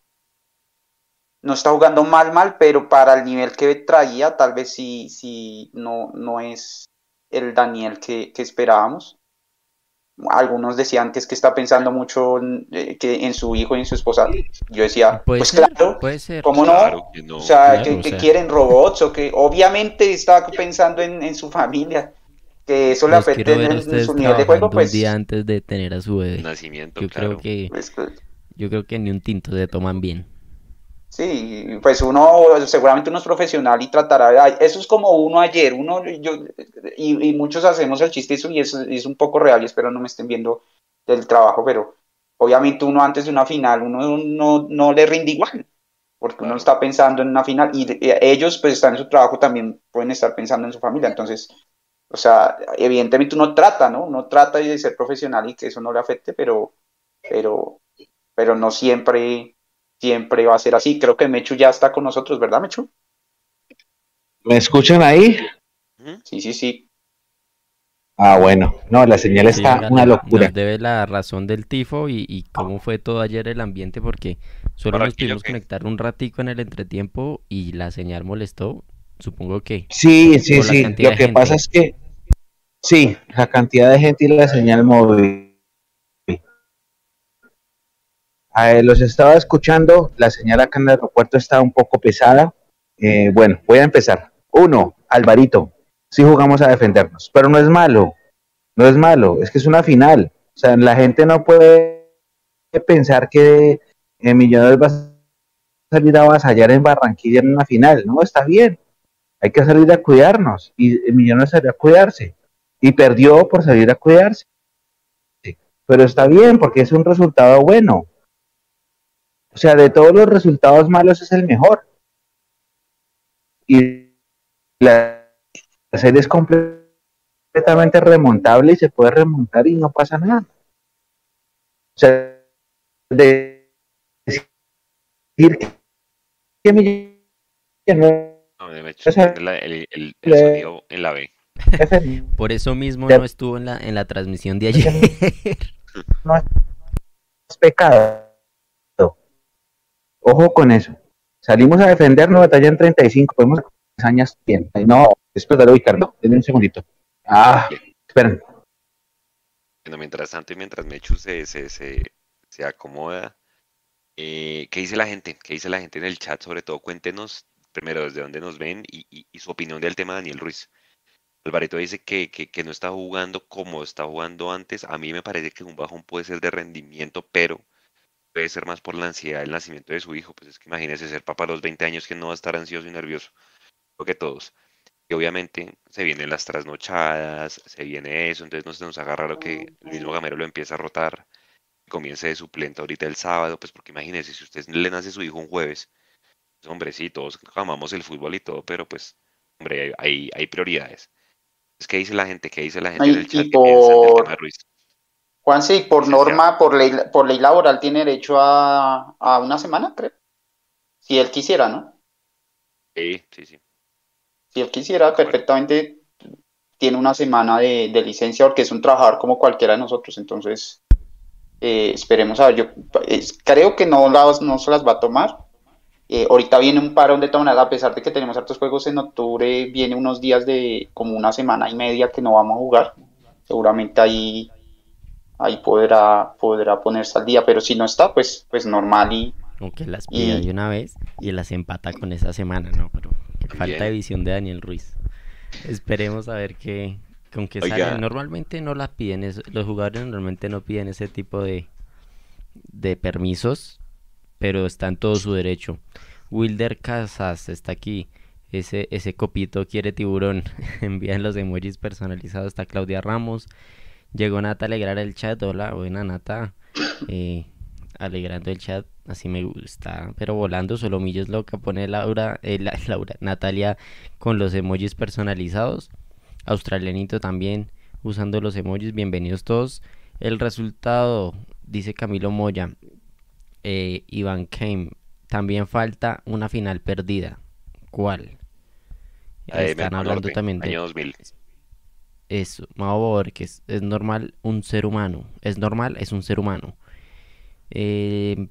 [SPEAKER 3] no está jugando mal, mal, pero para el nivel que traía, tal vez sí, sí, no, no es el Daniel que, que esperábamos. Algunos decían que es que está pensando mucho en, eh, que en su hijo y en su esposa. Yo decía, pues
[SPEAKER 2] ser,
[SPEAKER 3] claro,
[SPEAKER 2] puede ser.
[SPEAKER 3] ¿cómo no?
[SPEAKER 1] Claro que no.
[SPEAKER 3] O sea,
[SPEAKER 2] Claro,
[SPEAKER 3] que,
[SPEAKER 2] o
[SPEAKER 3] que
[SPEAKER 2] sea.
[SPEAKER 3] quieren robots o que obviamente está pensando en, en su familia, que eso le
[SPEAKER 2] Los
[SPEAKER 3] afecte en, su nivel de juego, pues,
[SPEAKER 2] un día antes de tener a su bebé.
[SPEAKER 1] Nacimiento,
[SPEAKER 2] Yo
[SPEAKER 1] claro.
[SPEAKER 2] creo que,
[SPEAKER 3] pues, pues,
[SPEAKER 2] yo creo que ni un tinto se toman bien.
[SPEAKER 3] Sí, pues uno, seguramente uno es profesional y tratará, eso es como uno ayer, uno, yo, y, y muchos hacemos el chiste eso, y es, es un poco real y espero no me estén viendo del trabajo, pero obviamente uno antes de una final, uno no, no le rinde igual, porque uno está pensando en una final y ellos pues están en su trabajo, también pueden estar pensando en su familia, entonces, o sea, evidentemente uno trata, ¿no? Uno trata de ser profesional y que eso no le afecte, pero, pero, pero no siempre siempre va a ser así. Creo que Mechu ya está con nosotros, ¿verdad, Mechu?
[SPEAKER 4] ¿Me escuchan ahí?
[SPEAKER 3] Sí, sí, sí.
[SPEAKER 4] Ah, bueno. No, la señal
[SPEAKER 2] Sí,
[SPEAKER 4] está una locura.
[SPEAKER 2] Nos debe la razón del tifo y, y cómo fue todo ayer el ambiente, porque solo nos pudimos conectar un ratico en el entretiempo y la señal molestó. Supongo que
[SPEAKER 4] Sí, sí, sí. Lo que
[SPEAKER 2] gente.
[SPEAKER 4] pasa es que, sí, la cantidad de gente y la señal móvil. Eh, los estaba escuchando, la señal acá en el aeropuerto está un poco pesada. Eh, bueno, voy a empezar. Uno, Alvarito, sí jugamos a defendernos, pero no es malo, no es malo, es que es una final. O sea, la gente no puede pensar que eh, Millonarios va a salir a avasallar en Barranquilla en una final. No, está bien, hay que salir a cuidarnos y eh, Millonarios salió a cuidarse y perdió por salir a cuidarse. Pero está bien porque es un resultado bueno. O sea, de todos los resultados malos es el mejor. Y la serie es completamente remontable y se puede remontar y no pasa nada. O sea, de decir que mi
[SPEAKER 1] No, de hecho, el, el- el
[SPEAKER 4] Le-
[SPEAKER 1] sonido en la B.
[SPEAKER 2] Por eso mismo no estuvo en la, en la transmisión de ayer.
[SPEAKER 4] no es pecado. Ojo con eso. Salimos a defendernos, batalla en 35, podemos hazañas bien. No, después de ubicarlo, denme un segundito. Ah, esperen.
[SPEAKER 1] Bueno, mientras tanto y mientras Mechu se, se, se, se acomoda, eh, ¿qué dice la gente? ¿Qué dice la gente en el chat? Sobre todo, cuéntenos primero desde dónde nos ven y, y- y su opinión del tema de Daniel Ruiz. Alvarito dice que, que no está jugando como está jugando antes. A mí me parece que un bajón puede ser de rendimiento, pero puede ser más por la ansiedad del nacimiento de su hijo. Pues es que imagínese ser papá a los 20 años que no va a estar ansioso y nervioso. Creo que todos. Y obviamente se vienen las trasnochadas, se viene eso, entonces no se nos agarra lo que el mismo Gamero lo empieza a rotar, comience de suplente ahorita el sábado, pues porque imagínese, si usted le nace su hijo un jueves, pues, hombre, sí, todos amamos el fútbol y todo, pero pues, hombre, hay, hay, hay prioridades. Es que dice la gente, ¿qué dice la gente
[SPEAKER 3] Ay,
[SPEAKER 1] en el chat
[SPEAKER 3] y
[SPEAKER 1] que piensan del
[SPEAKER 3] por-
[SPEAKER 1] tema de Ruiz?
[SPEAKER 3] Juanse, y por
[SPEAKER 1] Sí,
[SPEAKER 3] norma, por ley, por ley laboral, tiene derecho a, a una semana, creo. Si él quisiera, ¿no?
[SPEAKER 1] Sí, sí, sí.
[SPEAKER 3] Si él quisiera, perfectamente tiene una semana de, de licencia porque es un trabajador como cualquiera de nosotros. Entonces, eh, esperemos a ver. Yo creo que no, las, no se las va a tomar. Eh, ahorita viene un parón de maneras, a pesar de que tenemos hartos juegos en octubre, viene unos días de como una semana y media que no vamos a jugar. Seguramente ahí, ahí podrá, podrá ponerse al día, pero si no está, pues, pues normal y,
[SPEAKER 2] Aunque las pida
[SPEAKER 3] Y-
[SPEAKER 2] de una vez y las empata con esa semana, ¿no? Pero falta
[SPEAKER 1] Bien.
[SPEAKER 2] de visión de Daniel Ruiz. Esperemos a ver qué, con qué sale. Normalmente no la piden, es- los jugadores normalmente no piden ese tipo de, de permisos, pero está en todo su derecho. Wilder Casas está aquí. Ese, ese copito quiere tiburón. Envían los emojis personalizados. Está Claudia Ramos. Llegó Nata a alegrar el chat. Hola, buena Nata. Eh, alegrando el chat. Así me gusta. Pero volando, Solomillo es loca. Pone Laura, eh, la- Laura, Natalia con los emojis personalizados. Australianito también usando los emojis. Bienvenidos todos. El resultado, dice Camilo Moya. Eh, Iván Kame. También falta una final perdida. ¿Cuál? Están hablando también de
[SPEAKER 1] año 2000.
[SPEAKER 2] Eso, Mao Borges, es normal un ser humano. Es normal, es un ser humano. Eh,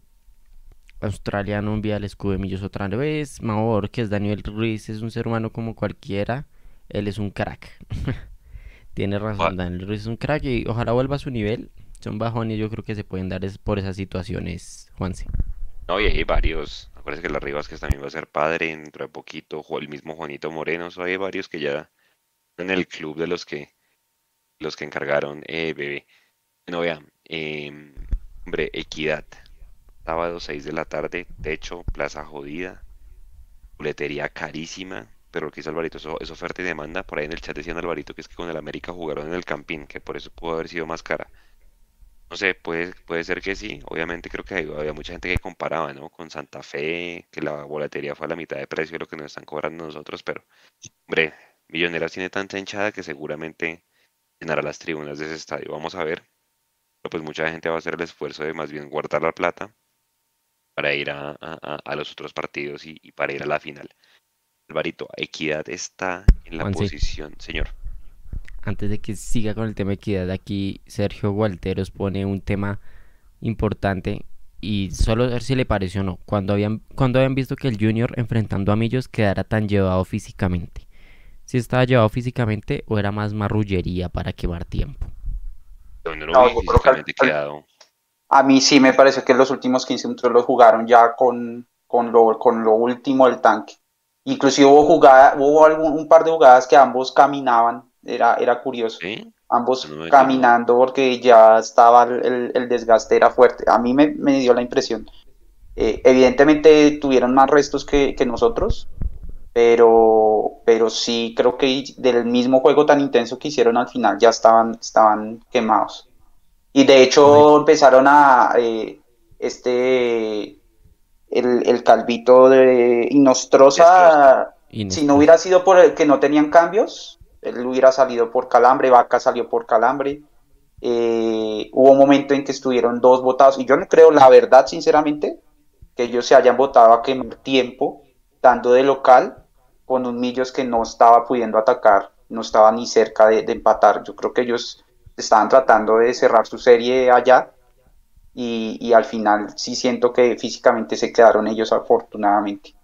[SPEAKER 2] australiano envía el escudo de millos otra vez. Mao Borges, Daniel Ruiz es un ser humano como cualquiera. Él es un crack. Tiene razón. Daniel Ruiz es un crack y ojalá vuelva a su nivel. Son bajones, yo creo que se pueden dar es por esas situaciones, Juanse.
[SPEAKER 1] No, y hay varios. Acuérdense que las Rivas que también va a ser padre dentro de poquito. O el mismo Juanito Moreno. so, hay varios que ya en el club de los que los que encargaron eh, bebé. Bueno, vean, em, hombre, Equidad. Sábado 6 de la tarde, techo, plaza jodida, boletería carísima. Pero lo que dice Alvarito, eso es oferta y demanda. Por ahí en el chat decían Alvarito que es que con el América jugaron en el Campín, que por eso pudo haber sido más cara. No sé, puede, puede ser que sí. Obviamente creo que había mucha gente que comparaba, ¿no? Con Santa Fe, que la boletería fue a la mitad de precio de lo que nos están cobrando nosotros, pero, hombre, Milloneras tiene tanta hinchada que seguramente llenará las tribunas de ese estadio. Vamos a ver. Pero pues mucha gente va a hacer el esfuerzo de más bien guardar la plata para ir a, a- a- a los otros partidos y, y para ir a la final. Alvarito, Equidad está en la posición, señor.
[SPEAKER 2] Antes de que siga con el tema de equidad, aquí Sergio Gualteros pone un tema importante y solo a ver si le pareció o no. Cuando habían, cuando habían visto que el Junior enfrentando a Millos quedara tan llevado físicamente. Si estaba llevado físicamente o era más marrullería para quemar tiempo.
[SPEAKER 1] No
[SPEAKER 3] No, yo creo que
[SPEAKER 1] quedado.
[SPEAKER 3] A mí sí me parece que los últimos 15 minutos los jugaron ya con, con, lo, con lo último del tanque. Inclusive hubo jugada, hubo algún, un par de jugadas que ambos caminaban, era, era curioso,
[SPEAKER 1] ¿Sí?
[SPEAKER 3] ambos
[SPEAKER 1] No,
[SPEAKER 3] caminando porque ya estaba el, el- el desgaste era fuerte. A mí me, me dio la impresión. Eh, evidentemente tuvieron más restos que, que nosotros, pero, pero sí creo que del mismo juego tan intenso que hicieron al final ya estaban, estaban quemados. Y de hecho empezaron a eh, este el, el calvito de Inostroza,
[SPEAKER 2] Y
[SPEAKER 3] si no hubiera sido por el que no tenían cambios, él hubiera salido por calambre, Vaca salió por calambre. Eh, hubo un momento en que estuvieron dos votados y yo no creo, la verdad, sinceramente, que ellos se hayan votado a quemar tiempo, dando de local con un Millos que no estaba pudiendo atacar, no estaba ni cerca de, de empatar. Yo creo que ellos estaban tratando de cerrar su serie allá y, y, al final sí siento que físicamente se quedaron ellos afortunadamente.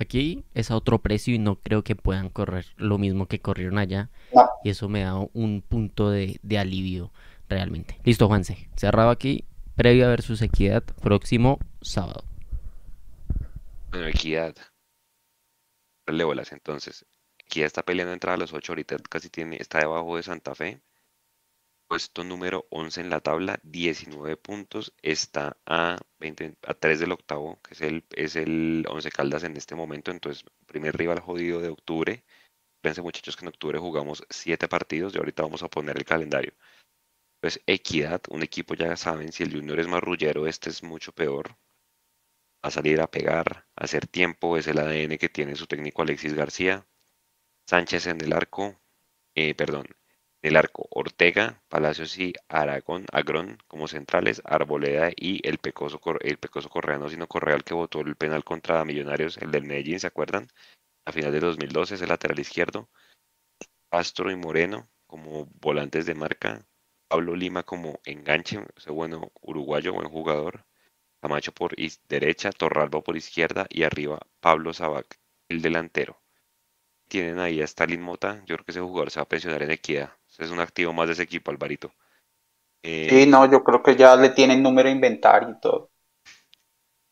[SPEAKER 2] Aquí es a otro precio y no creo que puedan correr lo mismo que corrieron allá no. y eso me da un punto de, de alivio realmente. Listo, Juanse, cerrado aquí, previo a ver su Equidad, próximo sábado.
[SPEAKER 1] Bueno, Equidad. Le bolas entonces. Equidad está peleando entrar a los 8 ahorita, casi tiene, está debajo de Santa Fe puesto número 11 en la tabla, 19 puntos, está a, 20, a 3 del octavo, que es el, es el 11 Caldas en este momento, entonces primer rival jodido de octubre. Fíjense muchachos que en octubre jugamos 7 partidos y ahorita vamos a poner el calendario. Pues Equidad, un equipo ya saben, si el Junior es marrullero, este es mucho peor. A salir a pegar, a hacer tiempo, es el ADN que tiene su técnico Alexis García. Sánchez en el arco, eh, perdón, en el arco, Ortega, Palacios y Aragón, Agrón como centrales, Arboleda y el Pecoso, el Pecoso Correa, no sino Correal que votó el penal contra Millonarios, el del Medellín, ¿se acuerdan? A final de 2012 es el lateral izquierdo. Castro y Moreno como volantes de marca. Pablo Lima como enganche, ese bueno uruguayo, buen jugador. Camacho por derecha, Torralba por izquierda y arriba Pablo Sabac, el delantero. Tienen ahí a Stalin Mota, yo creo que ese jugador se va a pensionar en Equidad es un activo más de ese equipo, Alvarito.
[SPEAKER 3] Eh, sí, no, yo creo que ya le tienen número de inventario y todo.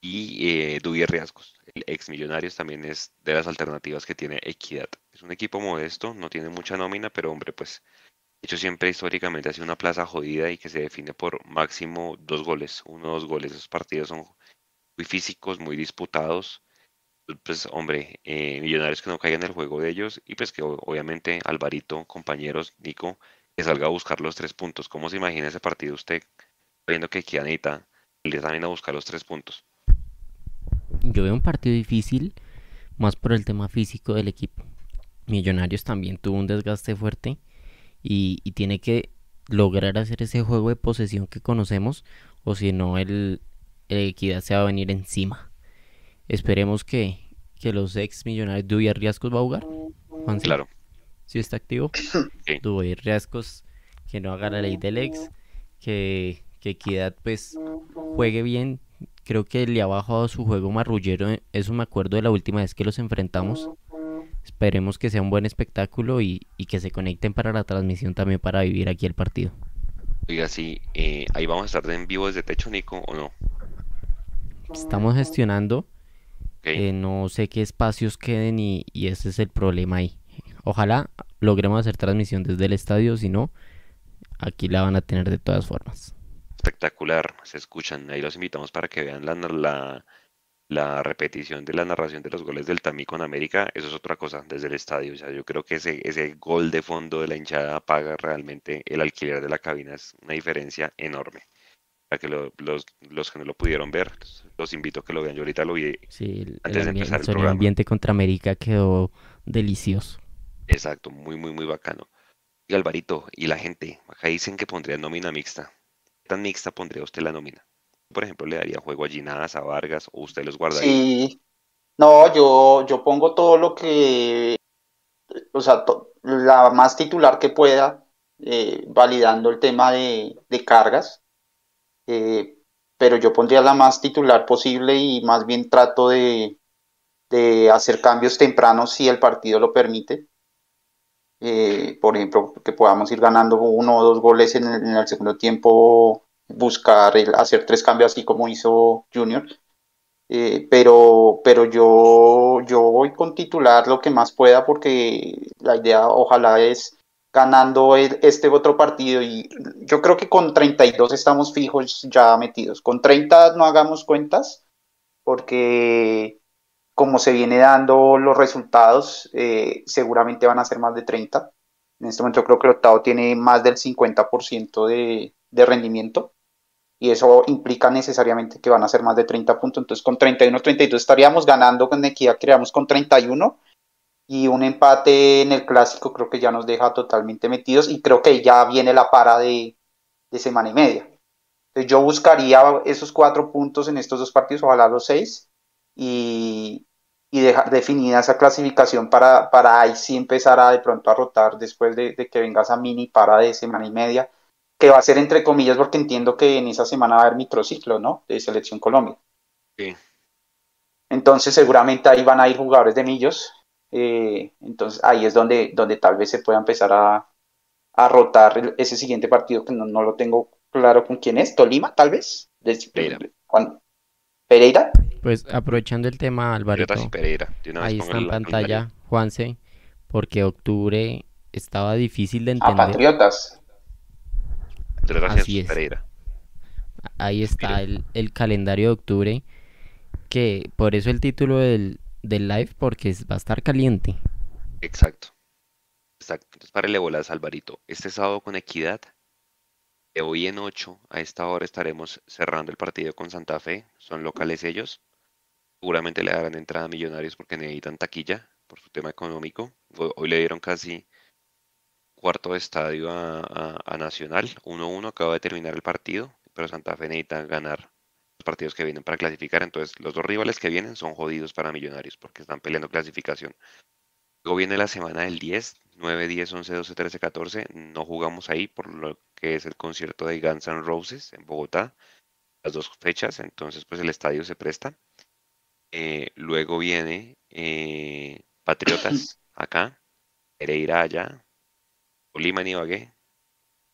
[SPEAKER 1] Y eh, Duvier Riascos, el ex Millonarios, también es de las alternativas que tiene Equidad. Es un equipo modesto, no tiene mucha nómina, pero hombre, pues, hecho siempre históricamente ha sido una plaza jodida y que se define por máximo dos goles, uno o dos goles. Esos partidos son muy físicos, muy disputados pues hombre, eh, millonarios que no caigan en el juego de ellos y pues que obviamente Alvarito, compañeros, Nico, que salga a buscar los tres puntos. ¿Cómo se imagina ese partido usted viendo que Kianita le también a buscar los tres puntos?
[SPEAKER 2] Yo veo un partido difícil, más por el tema físico del equipo. Millonarios también tuvo un desgaste fuerte y, y tiene que lograr hacer ese juego de posesión que conocemos o si no el, el equidad se va a venir encima. Esperemos que, que los ex millonarios Duy Riascos va a jugar.
[SPEAKER 1] Juan, claro.
[SPEAKER 2] Si está activo. Sí. Duy Riascos que no haga la ley del ex. Que, que Equidad pues juegue bien. Creo que le ha bajado su juego marrullero. Eso me acuerdo de la última vez que los enfrentamos. Esperemos que sea un buen espectáculo y, y que se conecten para la transmisión también para vivir aquí el partido.
[SPEAKER 1] Oiga, sí, eh, ahí vamos a estar en vivo desde Techo, Nico, ¿o no?
[SPEAKER 2] Estamos gestionando Okay. Eh, no sé qué espacios queden y, y, ese es el problema ahí. Ojalá logremos hacer transmisión desde el estadio, si no, aquí la van a tener de todas formas.
[SPEAKER 1] Espectacular, se escuchan. Ahí los invitamos para que vean la, la, la repetición de la narración de los goles del Tamí con América. Eso es otra cosa desde el estadio. O sea, yo creo que ese, ese gol de fondo de la hinchada paga realmente el alquiler de la cabina. Es una diferencia enorme para que lo, los, los, que no lo pudieron ver, los invito a que lo vean. Yo ahorita lo vi
[SPEAKER 2] sí, el, antes de empezar el, el, el ambiente contra América quedó delicioso.
[SPEAKER 1] Exacto, muy, muy, muy bacano. Y Alvarito, y la gente, acá dicen que pondría nómina mixta. ¿Qué tan mixta pondría usted la nómina? Por ejemplo, ¿le daría juego a Ginadas, a Vargas, o usted los guardaría?
[SPEAKER 3] Sí, no, yo, yo pongo todo lo que, o sea, la más titular que pueda, eh, validando el tema de, cargas eh, pero yo pondría la más titular posible y más bien trato de, de hacer cambios tempranos si el partido lo permite. Eh, por ejemplo, que podamos ir ganando uno o dos goles en el, en el segundo tiempo, buscar el, hacer tres cambios así como hizo Junior. Eh, pero pero yo, yo voy con titular lo que más pueda porque la idea ojalá es ganando este otro partido y yo creo que con 32 estamos fijos ya metidos. Con 30 no hagamos cuentas porque como se viene dando los resultados, eh, seguramente van a ser más de 30. En este momento creo que el octavo tiene más del 50% de, de rendimiento y eso implica necesariamente que van a ser más de 30 puntos. Entonces con 31, 32 estaríamos ganando con Equidad, creamos con 31 y un empate en el clásico creo que ya nos deja totalmente metidos y creo que ya viene la para de, semana y media. Entonces yo buscaría esos cuatro puntos en estos dos partidos, ojalá los seis, y, dejar definida esa clasificación para, para ahí sí empezar a de pronto a rotar después de, que vengas a mini para de semana y media, que va a ser entre comillas porque entiendo que en esa semana va a haber microciclo, ¿no? De Selección Colombia.
[SPEAKER 1] Sí.
[SPEAKER 3] Entonces seguramente ahí van a ir jugadores de Millos, eh, entonces ahí es donde, donde tal vez se pueda empezar a, rotar ese siguiente partido que no, lo tengo claro con quién es, Tolima tal vez.
[SPEAKER 1] Pereira.
[SPEAKER 3] Pereira.
[SPEAKER 2] Pues aprovechando el tema, Álvaro. Ahí está en pantalla, Juanse, porque octubre estaba difícil de entender.
[SPEAKER 3] A Patriotas.
[SPEAKER 2] Así es. Ahí está el, el calendario de octubre, que por eso el título del, del live porque va a estar caliente.
[SPEAKER 1] Exacto. Exacto. Entonces, párele bolas, Alvarito. Este sábado con Equidad, de hoy en 8, a esta hora estaremos cerrando el partido con Santa Fe. Son locales ellos. Seguramente le darán entrada a Millonarios porque necesitan taquilla por su tema económico. Hoy le dieron casi cuarto de estadio a, a Nacional. 1-1 acaba de terminar el partido, pero Santa Fe necesita ganar partidos que vienen para clasificar. Entonces, los dos rivales que vienen son jodidos para Millonarios porque están peleando clasificación. Luego viene la semana del 10, 9, 10, 11, 12, 13, 14. No jugamos ahí por lo que es el concierto de Guns N' Roses en Bogotá. Las dos fechas, entonces pues el estadio se presta. Eh, luego viene eh, Patriotas acá, Pereira allá, Tolima en Ibagué,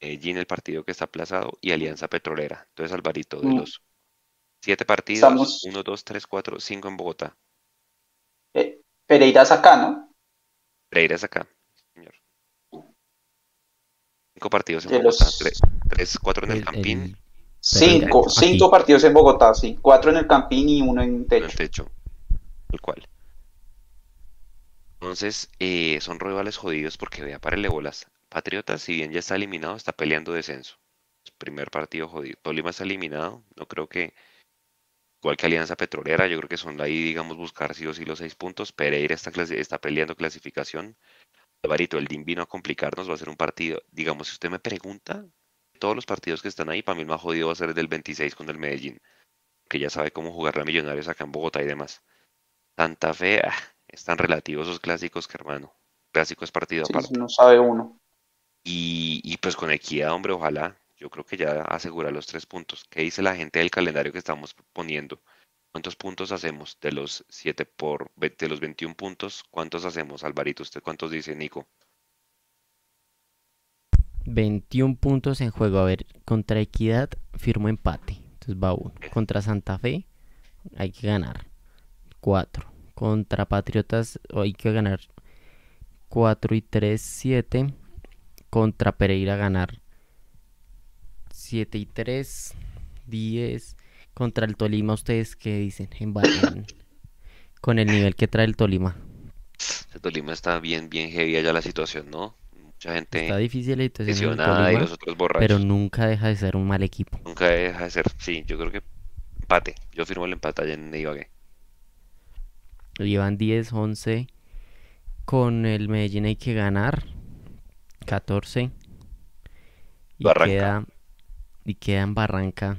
[SPEAKER 1] Gin el partido que está aplazado y Alianza Petrolera. Entonces, Alvarito, de mm. los Siete partidos, uno, dos, tres, cuatro, cinco en Bogotá.
[SPEAKER 3] Eh, Pereira es acá, ¿no?
[SPEAKER 1] Pereira es acá, señor. Cinco partidos en Bogotá, tres, cuatro en el, Campín.
[SPEAKER 3] Cinco, cinco partidos en Bogotá, sí. Cuatro en el Campín y uno en techo. En el
[SPEAKER 1] techo, el cual. Entonces, eh, son rivales jodidos porque vea, para bolas. Patriotas, si bien ya está eliminado, está peleando descenso. Primer partido jodido. Tolima está eliminado. No creo que igual que Alianza Petrolera, yo creo que son ahí, digamos, buscar sí o sí los seis puntos. Pereira está, está peleando clasificación. Alvarito, el DIM vino a complicarnos, va a ser un partido. Digamos, si usted me pregunta, todos los partidos que están ahí, para mí el más jodido va a ser el del 26 con el Medellín, que ya sabe cómo jugar la Millonarios acá en Bogotá y demás. Santa Fe, ah, están relativos esos clásicos que hermano. Clásico es partido aparte.
[SPEAKER 3] No sabe uno.
[SPEAKER 1] Y, y pues con equidad, hombre, ojalá yo creo que ya asegura los tres puntos. ¿Qué dice la gente del calendario que estamos poniendo? ¿Cuántos puntos hacemos de los 7 por de los 21 puntos? ¿Cuántos hacemos, Alvarito? ¿Usted cuántos dice, Nico?
[SPEAKER 2] 21 puntos en juego. A ver, contra Equidad firmo empate. Entonces va uno. Contra Santa Fe hay que ganar 4. Contra Patriotas hay que ganar 4 y 3, 7. Contra Pereira ganar 7 y 3, 10. Contra el Tolima, ¿ustedes qué dicen? En, con el nivel que trae el Tolima.
[SPEAKER 1] El Tolima está bien, bien heavy allá la situación, ¿no? Mucha gente.
[SPEAKER 2] Está difícil la situación. y los otros Pero nunca deja de ser un mal equipo.
[SPEAKER 1] Nunca deja de ser, sí, yo creo que empate. Yo firmo el empate allá en Ibagué.
[SPEAKER 2] Llevan 10, 11. Con el Medellín hay que ganar. 14. Y queda y queda en Barranca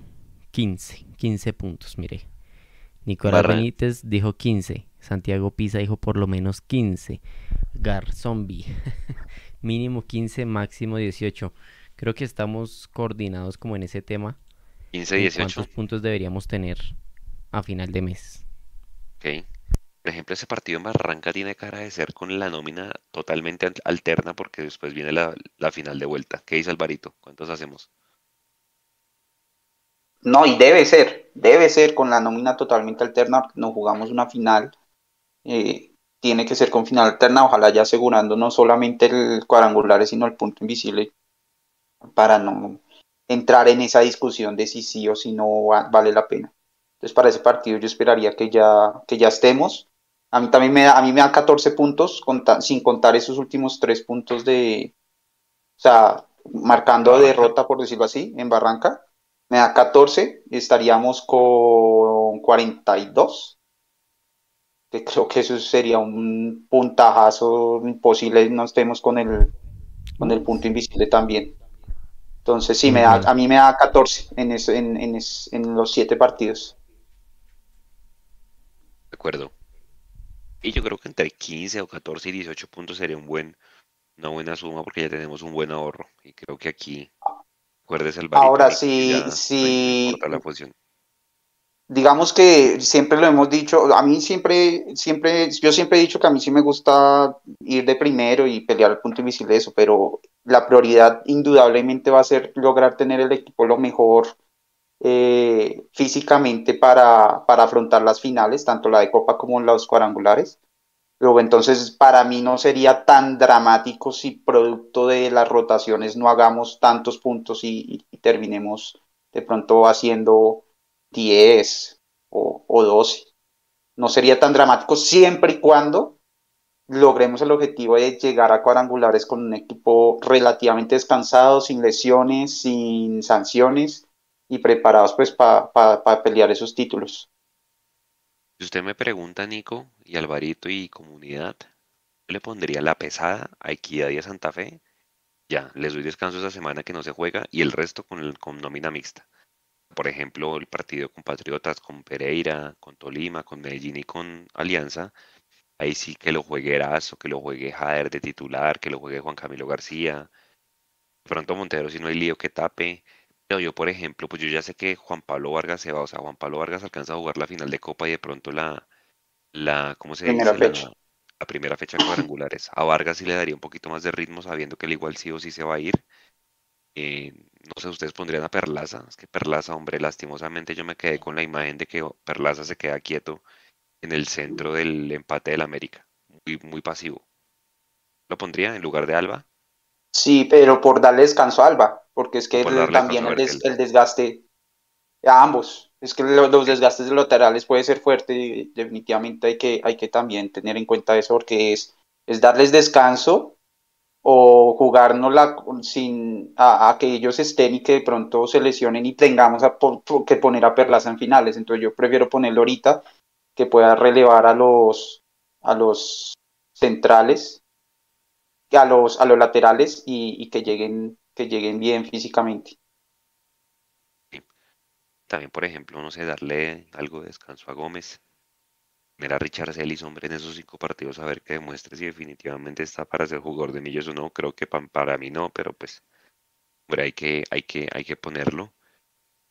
[SPEAKER 2] 15, 15 puntos, mire. Nicolás Benítez dijo 15, Santiago Pisa dijo por lo menos 15, Garzombi mínimo 15, máximo 18. Creo que estamos coordinados como en ese tema.
[SPEAKER 1] 15, 18.
[SPEAKER 2] ¿Cuántos puntos deberíamos tener a final de mes?
[SPEAKER 1] Ok. Por ejemplo, ese partido en Barranca tiene cara de ser con la nómina totalmente alterna porque después viene la, final de vuelta. ¿Qué dice Alvarito? ¿Cuántos hacemos?
[SPEAKER 3] No, y debe ser, debe ser con la nómina totalmente alterna, no jugamos una final, eh, tiene que ser con final alterna, ojalá ya asegurando no solamente el cuadrangular, sino el punto invisible, para no entrar en esa discusión de si sí o si no vale la pena. Entonces para ese partido yo esperaría que ya, que ya estemos. A mí también me da, a mí me da 14 puntos sin contar esos últimos tres puntos de, o sea, marcando derrota, por decirlo así, en Barranca me da 14, estaríamos con 42. que creo que eso sería un puntajazo imposible, no estemos con el, con el punto invisible también. Entonces sí, me da, a mí me da 14 en, en, en, en los 7 partidos.
[SPEAKER 1] De acuerdo. Y yo creo que entre 15 o 14 y 18 puntos sería un buen, una buena suma porque ya tenemos un buen ahorro. Y creo que aquí, recuerdes el
[SPEAKER 3] Ahora sí, sí. la posición digamos que siempre lo hemos dicho, a mí siempre, siempre, yo siempre he dicho que a mí sí me gusta ir de primero y pelear el punto invisible de eso, pero la prioridad indudablemente va a ser lograr tener el equipo lo mejor eh, físicamente para, para, afrontar las finales, tanto la de Copa como los cuadrangulares. Luego, entonces, para mí no sería tan dramático si producto de las rotaciones no hagamos tantos puntos y terminemos de pronto haciendo 10 o, o 12. No sería tan dramático siempre y cuando logremos el objetivo de llegar a cuadrangulares con un equipo relativamente descansado, sin lesiones, sin sanciones y preparados pues para pelear esos títulos.
[SPEAKER 1] Si usted me pregunta, Nico, y Alvarito y comunidad, yo le pondría la pesada a Equidad y a Santa Fe. Ya, les doy descanso esa semana que no se juega y el resto con, el, con nómina mixta por ejemplo, el partido con Patriotas, con Pereira, con Tolima, con Medellín y con Alianza, ahí sí que lo juegue Erazo, que lo juegue Jader de titular, que lo juegue Juan Camilo García. Pronto Montero, si no hay lío que tape. Yo, por ejemplo, pues yo ya sé que Juan Pablo Vargas se va, o sea, Juan Pablo Vargas alcanza a jugar la final de Copa y de pronto la, la ¿cómo se
[SPEAKER 3] primera
[SPEAKER 1] dice?
[SPEAKER 3] Fecha.
[SPEAKER 1] La, primera fecha cuadrangulares. A Vargas sí le daría un poquito más de ritmo sabiendo que el igual sí o sí se va a ir. Eh, no sé, ustedes pondrían a Perlaza. Es que Perlaza, hombre, lastimosamente yo me quedé con la imagen de que Perlaza se queda quieto en el centro del empate del América. Muy, muy pasivo. ¿Lo pondría en lugar de Alba?
[SPEAKER 3] Sí, pero por darle descanso a Alba, porque es que también el, desgaste a ambos. Es que los desgastes laterales puede ser fuerte y definitivamente hay que, hay que también tener en cuenta eso porque es, es darles descanso o jugárnosla sin a, que ellos estén y que de pronto se lesionen y tengamos que poner a Perlaza en finales. Entonces yo prefiero ponerlo ahorita que pueda relevar a los a los centrales, a los a los laterales y, que lleguen que lleguen bien físicamente.
[SPEAKER 1] También, por ejemplo, no sé, darle algo de descanso a Gómez, Mira Richard Celis, hombre, en esos cinco partidos a ver que demuestre si definitivamente está para ser jugador de millos o no. Creo que para mí no, pero pues, hombre, hay que, hay que, hay que ponerlo.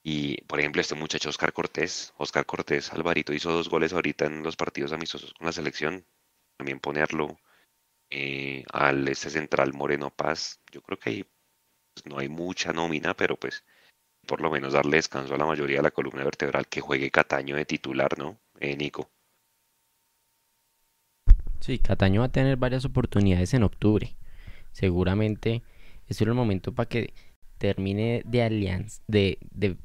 [SPEAKER 1] Y, por ejemplo, este muchacho Oscar Cortés, Oscar Cortés Alvarito hizo dos goles ahorita en los partidos amistosos con la selección. También ponerlo eh, al este central Moreno Paz. Yo creo que ahí pues, no hay mucha nómina, pero pues por lo menos darle descanso a la mayoría de la columna vertebral que juegue Cataño de titular, ¿no? Eh, Nico.
[SPEAKER 2] Sí, Cataño va a tener varias oportunidades en octubre. Seguramente es el momento para que termine de alianza, de, de,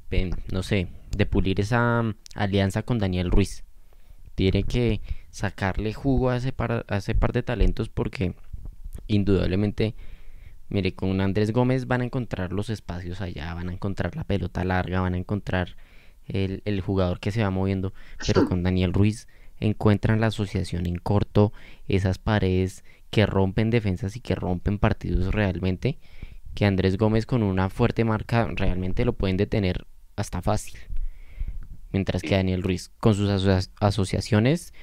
[SPEAKER 2] no sé, de pulir esa mm, alianza con Daniel Ruiz. Tiene que sacarle jugo a ese par, a ese par de talentos porque indudablemente, mire, con Andrés Gómez van a encontrar los espacios allá, van a encontrar la pelota larga, van a encontrar el, el jugador que se va moviendo, pero con Daniel Ruiz encuentran la asociación en corto, esas paredes que rompen defensas y que rompen partidos realmente, que Andrés Gómez con una fuerte marca realmente lo pueden detener hasta fácil. Mientras que Daniel Ruiz con sus asociaciones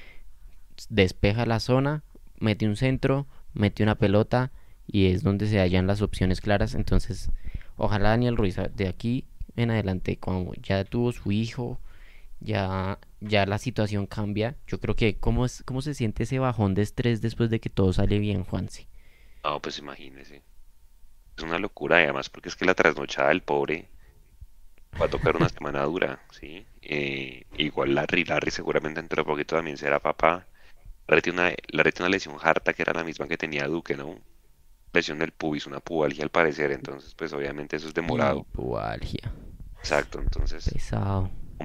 [SPEAKER 2] despeja la zona, mete un centro, mete una pelota y es donde se hallan las opciones claras. Entonces, ojalá Daniel Ruiz de aquí en adelante, cuando ya tuvo su hijo, ya, ya la situación cambia. Yo creo que cómo, es, cómo se siente ese bajón de estrés después de que todo sale bien, Juanse.
[SPEAKER 1] No, pues imagínese. Es una locura, además, porque es que la trasnochada del pobre va a tocar una semana dura, ¿sí? Eh, igual Larry, Larry seguramente dentro de poquito también será papá. Larry tiene una, Larry tiene una lesión harta que era la misma que tenía Duque, ¿no? Lesión del pubis, una pubalgia al parecer, entonces pues obviamente eso es demorado.
[SPEAKER 2] pubalgia.
[SPEAKER 1] Exacto, entonces.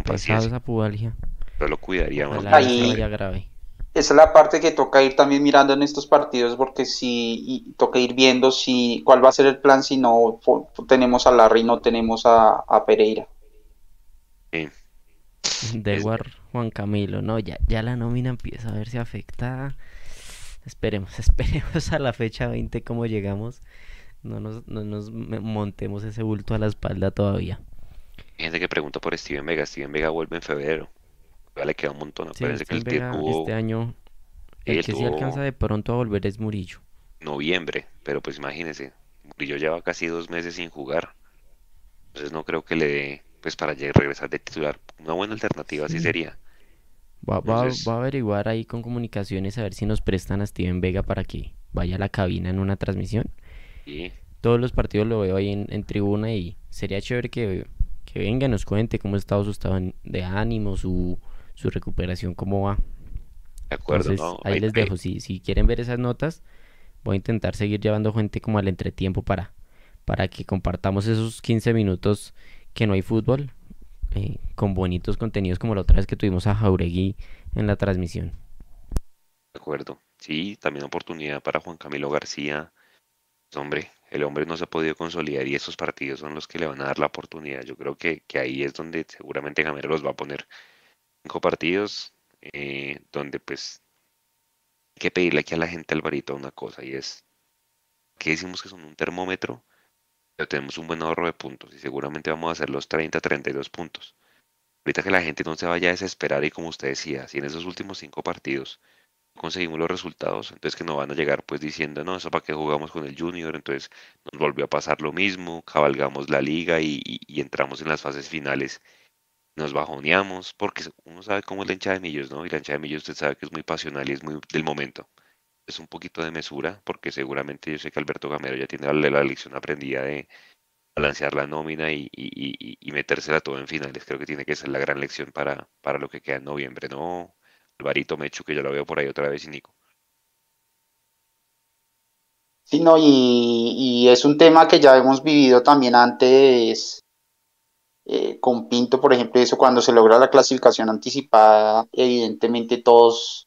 [SPEAKER 2] Pesado esa pubalgia.
[SPEAKER 1] Pero lo cuidaría más.
[SPEAKER 3] grave. Esa es la parte que toca ir también mirando en estos partidos, porque si toca ir viendo si cuál va a ser el plan si no tenemos a Larry, no tenemos a, Pereira.
[SPEAKER 1] Sí.
[SPEAKER 2] Dewar Juan Camilo, no, ya, ya la nómina empieza a verse afectada. Esperemos, esperemos a la fecha 20 cómo llegamos. No nos, no nos montemos ese bulto a la espalda todavía.
[SPEAKER 1] Hay gente que pregunta por Steven Vega. Steven Vega vuelve en febrero. Ya le queda un montón.
[SPEAKER 2] Sí,
[SPEAKER 1] Parece que el
[SPEAKER 2] Vega
[SPEAKER 1] tuvo
[SPEAKER 2] este año, el que sí
[SPEAKER 1] tuvo-
[SPEAKER 2] alcanza de pronto a volver es Murillo.
[SPEAKER 1] noviembre, pero pues imagínese, Murillo lleva casi dos meses sin jugar, entonces no creo que le dé, pues para regresar de titular, una buena alternativa sí
[SPEAKER 2] Sí.
[SPEAKER 1] sería.
[SPEAKER 2] Va, va-
[SPEAKER 1] Entonces-
[SPEAKER 2] va a averiguar ahí con comunicaciones a ver si nos prestan a Steven Vega para que vaya a la cabina en una transmisión. Todos los partidos lo veo ahí en, en tribuna y sería chévere que, que venga nos cuente cómo ha estado su estado de ánimo, su, su recuperación, cómo va.
[SPEAKER 1] de acuerdo,
[SPEAKER 2] Entonces,
[SPEAKER 1] ¿no?
[SPEAKER 2] ahí les dejo. Si, si quieren ver esas notas, voy a intentar seguir llevando gente como al entretiempo para, para que compartamos esos 15 minutos que no hay fútbol eh, con bonitos contenidos como la otra vez que tuvimos a Jauregui en la transmisión.
[SPEAKER 1] De acuerdo. Sí, también oportunidad para Juan Camilo García. Pues, hombre, el hombre no se ha podido consolidar y esos partidos son los que le van a dar la oportunidad. Yo creo que, que ahí es donde seguramente Gamero los va a poner. Cinco partidos eh, donde pues hay que pedirle aquí a la gente Alvarito una cosa y es que decimos que son un termómetro, pero tenemos un buen ahorro de puntos y seguramente vamos a hacer los 30, 32 puntos. Ahorita que la gente no se vaya a desesperar y como usted decía, si en esos últimos cinco partidos conseguimos los resultados, entonces que no van a llegar pues diciendo, no, eso para qué jugamos con el Junior, entonces nos volvió a pasar lo mismo, cabalgamos la liga y, entramos en las fases finales, nos bajoneamos, porque uno sabe cómo es la hinchada de Millos, ¿no? Y la hinchada de Millos usted sabe que es muy pasional y es muy del momento. Es un poquito de mesura, porque seguramente yo sé que Alberto Gamero ya tiene la, la lección aprendida de balancear la nómina y, y, y, y metérsela todo en finales. Creo que tiene que ser la gran lección para, para lo que queda en noviembre, ¿no? Alvarito Mechu, que yo lo veo por ahí otra vez, y Nico.
[SPEAKER 3] Sí, no, y, es un tema que ya hemos vivido también antes eh, con Pinto, por ejemplo, eso cuando se logra la clasificación anticipada, evidentemente todos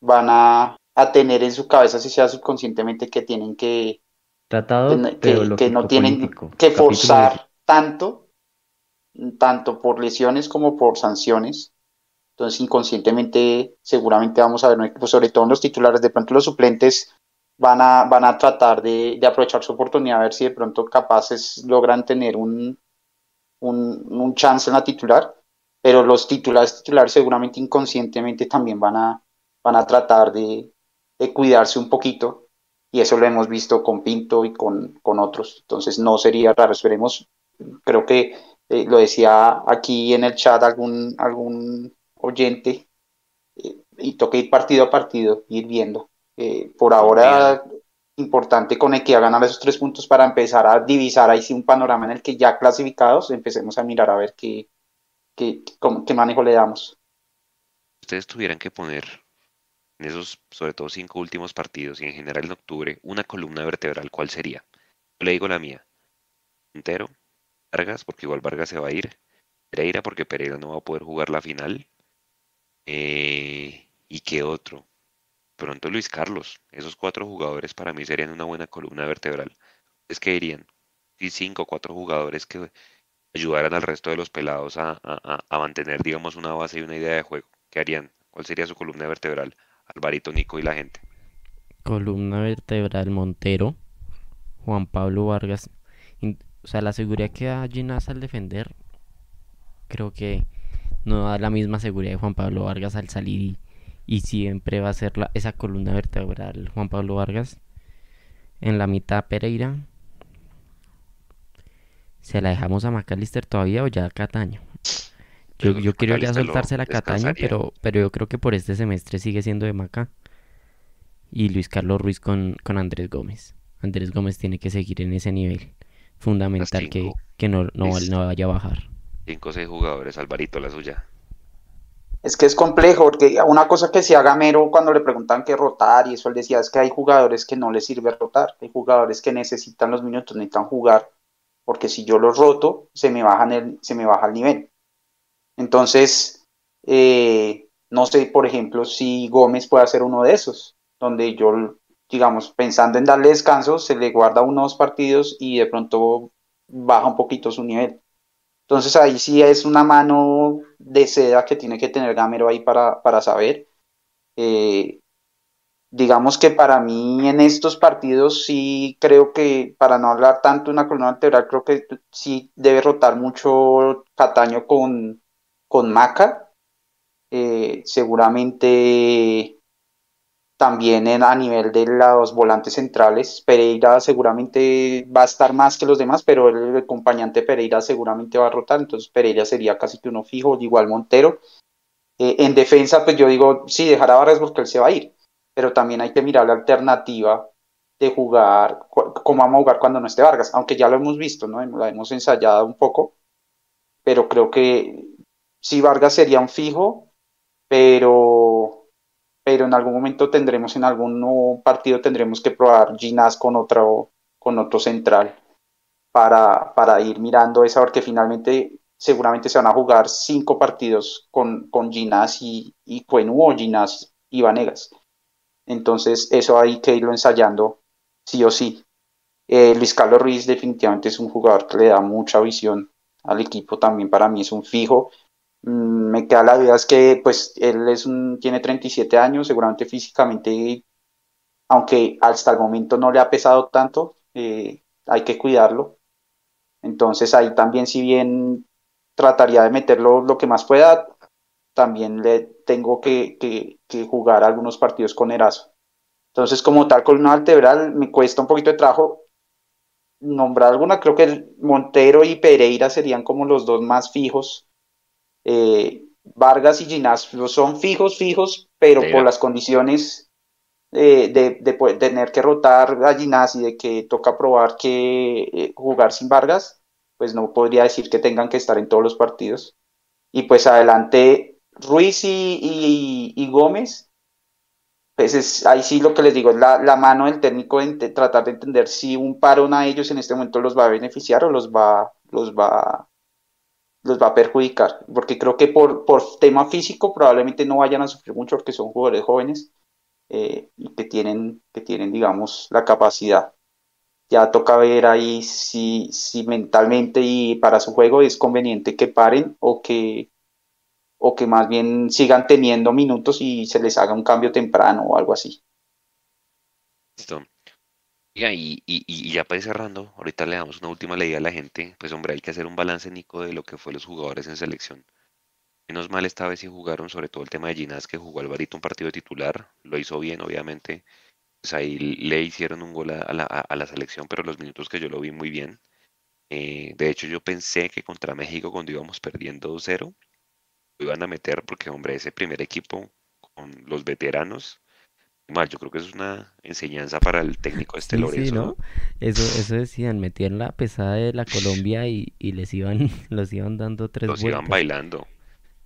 [SPEAKER 3] van a, a tener en su cabeza, si sea subconscientemente, que tienen que,
[SPEAKER 5] Tratado
[SPEAKER 3] que, que- no tienen
[SPEAKER 5] teológico-político,
[SPEAKER 3] que
[SPEAKER 5] capítulo
[SPEAKER 3] forzar tanto, tanto por lesiones como por sanciones. Entonces, inconscientemente, seguramente vamos a ver un equipo, sobre todo en los titulares, de pronto los suplentes van a, van a tratar de, de aprovechar su oportunidad, a ver si de pronto capaces logran tener un, un, un chance en la titular, pero los titulares titulares seguramente inconscientemente también van a, van a tratar de, de cuidarse un poquito y eso lo hemos visto con Pinto y con, con otros. Entonces no sería raro, esperemos, creo que eh, lo decía aquí en el chat algún, algún oyente, eh, y toca ir partido a partido, ir viendo. Eh, por ahora, importante con Equidad ganar esos tres puntos para empezar a divisar ahí sí un panorama en el que ya clasificados empecemos a mirar a ver qué, qué, cómo- qué manejo le damos.
[SPEAKER 1] ustedes tuvieran que poner en esos, sobre todo cinco últimos partidos y en general en octubre, una columna vertebral, ¿cuál sería? Yo le digo la mía. Montero, Vargas, porque igual Vargas se va a ir. Pereira, porque Pereira no va a poder jugar la final. Eh, ¿y qué otro? Pronto Luis Carlos. Esos cuatro jugadores para mí serían una buena columna vertebral. ¿Ustedes qué dirían? Si cinco o cuatro jugadores que ayudaran al resto de los pelados a- a- a mantener, digamos, una base y una idea de juego. ¿Qué harían? ¿Cuál sería su columna vertebral? Alvarito, Nico y la gente.
[SPEAKER 2] Columna vertebral Montero, Juan Pablo Vargas. O sea, la seguridad que da Ginás al defender, creo que no da la misma seguridad de Juan Pablo Vargas al salir y, y siempre va a ser la- esa columna vertebral Juan Pablo Vargas. En la mitad Pereira. ¿Se la dejamos a McAllister todavía o ya a Cataño? Yo,
[SPEAKER 1] que
[SPEAKER 2] yo quiero ya
[SPEAKER 1] McAllister lo
[SPEAKER 2] soltársela a Cataño,
[SPEAKER 1] descansaría.
[SPEAKER 2] pero, pero yo creo que por este semestre sigue siendo de Maca. Y Luis Carlos Ruiz con, con Andrés Gómez. Andrés Gómez tiene que seguir en ese nivel. Fundamental que, que no, no, vaya a bajar.
[SPEAKER 1] Cinco o seis jugadores, Alvarito, la suya.
[SPEAKER 3] Es que es complejo, porque una cosa que se haga Mero cuando le preguntan qué rotar, y eso él decía, es que hay jugadores que no les sirve rotar, hay jugadores que necesitan los minutos, necesitan jugar, porque si yo los roto, se me, bajan el, se me baja el nivel. Entonces, eh, no sé, por ejemplo, si Gómez puede ser uno de esos, donde yo, digamos, pensando en darle descanso, se le guarda unos partidos y de pronto baja un poquito su nivel. Entonces ahí sí es una mano de seda que tiene que tener Gamero ahí para, para saber. Eh, digamos que para mí en estos partidos sí creo que, para no hablar tanto de una columna vertebral, creo que sí debe rotar mucho Cataño con, con Maca. Eh, seguramente también en, a nivel de los volantes centrales, Pereira seguramente va a estar más que los demás, pero el acompañante Pereira seguramente va a rotar, entonces Pereira sería casi que uno fijo, igual Montero. Eh, en defensa, pues yo digo, sí, dejará Vargas porque él se va a ir, pero también hay que mirar la alternativa de jugar, cómo vamos a jugar cuando no esté Vargas, aunque ya lo hemos visto, ¿no? La hemos ensayado un poco, pero creo que sí Vargas sería un fijo, pero pero en algún momento tendremos, en algún partido tendremos que probar Ginás con otro, con otro central para, para ir mirando esa, porque finalmente seguramente se van a jugar cinco partidos con, con Ginás y, y Cuenú o Ginás y Vanegas. Entonces eso hay que irlo ensayando sí o sí. Eh, Luis Carlos Ruiz definitivamente es un jugador que le da mucha visión al equipo, también para mí es un fijo me queda la duda es que pues él es un, tiene 37 años, seguramente físicamente, aunque hasta el momento no le ha pesado tanto, eh, hay que cuidarlo. Entonces ahí también si bien trataría de meterlo lo que más pueda, también le tengo que, que, jugar algunos partidos con Erazo. Entonces como tal columna vertebral me cuesta un poquito de trabajo nombrar alguna, creo que Montero y Pereira serían como los dos más fijos eh, Vargas y Ginás son fijos, fijos, pero por las condiciones eh, de, de, tener que rotar a Ginás y de que toca probar que eh, jugar sin Vargas, pues no podría decir que tengan que estar en todos los partidos. Y pues adelante Ruiz y, Gómez, pues es, ahí sí lo que les digo es la, la mano del técnico en tratar de entender si un parón a ellos en este momento los va a beneficiar o los va, los va los va a perjudicar, porque creo que por, por tema físico probablemente no vayan a sufrir mucho porque son jugadores jóvenes eh, y que tienen, que tienen, digamos, la capacidad. Ya toca ver ahí si, si mentalmente y para su juego es conveniente que paren o que, o que más bien sigan teniendo minutos y se les haga un cambio temprano o algo así.
[SPEAKER 1] Listo. Y, y, ya para ir cerrando, ahorita le damos una última leída a la gente. Pues hombre, hay que hacer un balance, Nico, de lo que fue los jugadores en selección. Menos mal esta vez sí jugaron, sobre todo el tema de Ginás, que jugó Alvarito un partido titular. Lo hizo bien, obviamente. Pues ahí le hicieron un gol a la, a la selección, pero los minutos que yo lo vi muy bien. Eh, de hecho, yo pensé que contra México, cuando íbamos perdiendo 2-0, lo iban a meter, porque hombre, ese primer equipo con los veteranos mal. Yo creo que es una enseñanza para el técnico este
[SPEAKER 2] sí, Sí, ¿no? Eso, eso decían, metían la pesada de la Colombia y, y les iban, los iban dando tres
[SPEAKER 1] Los iban bailando.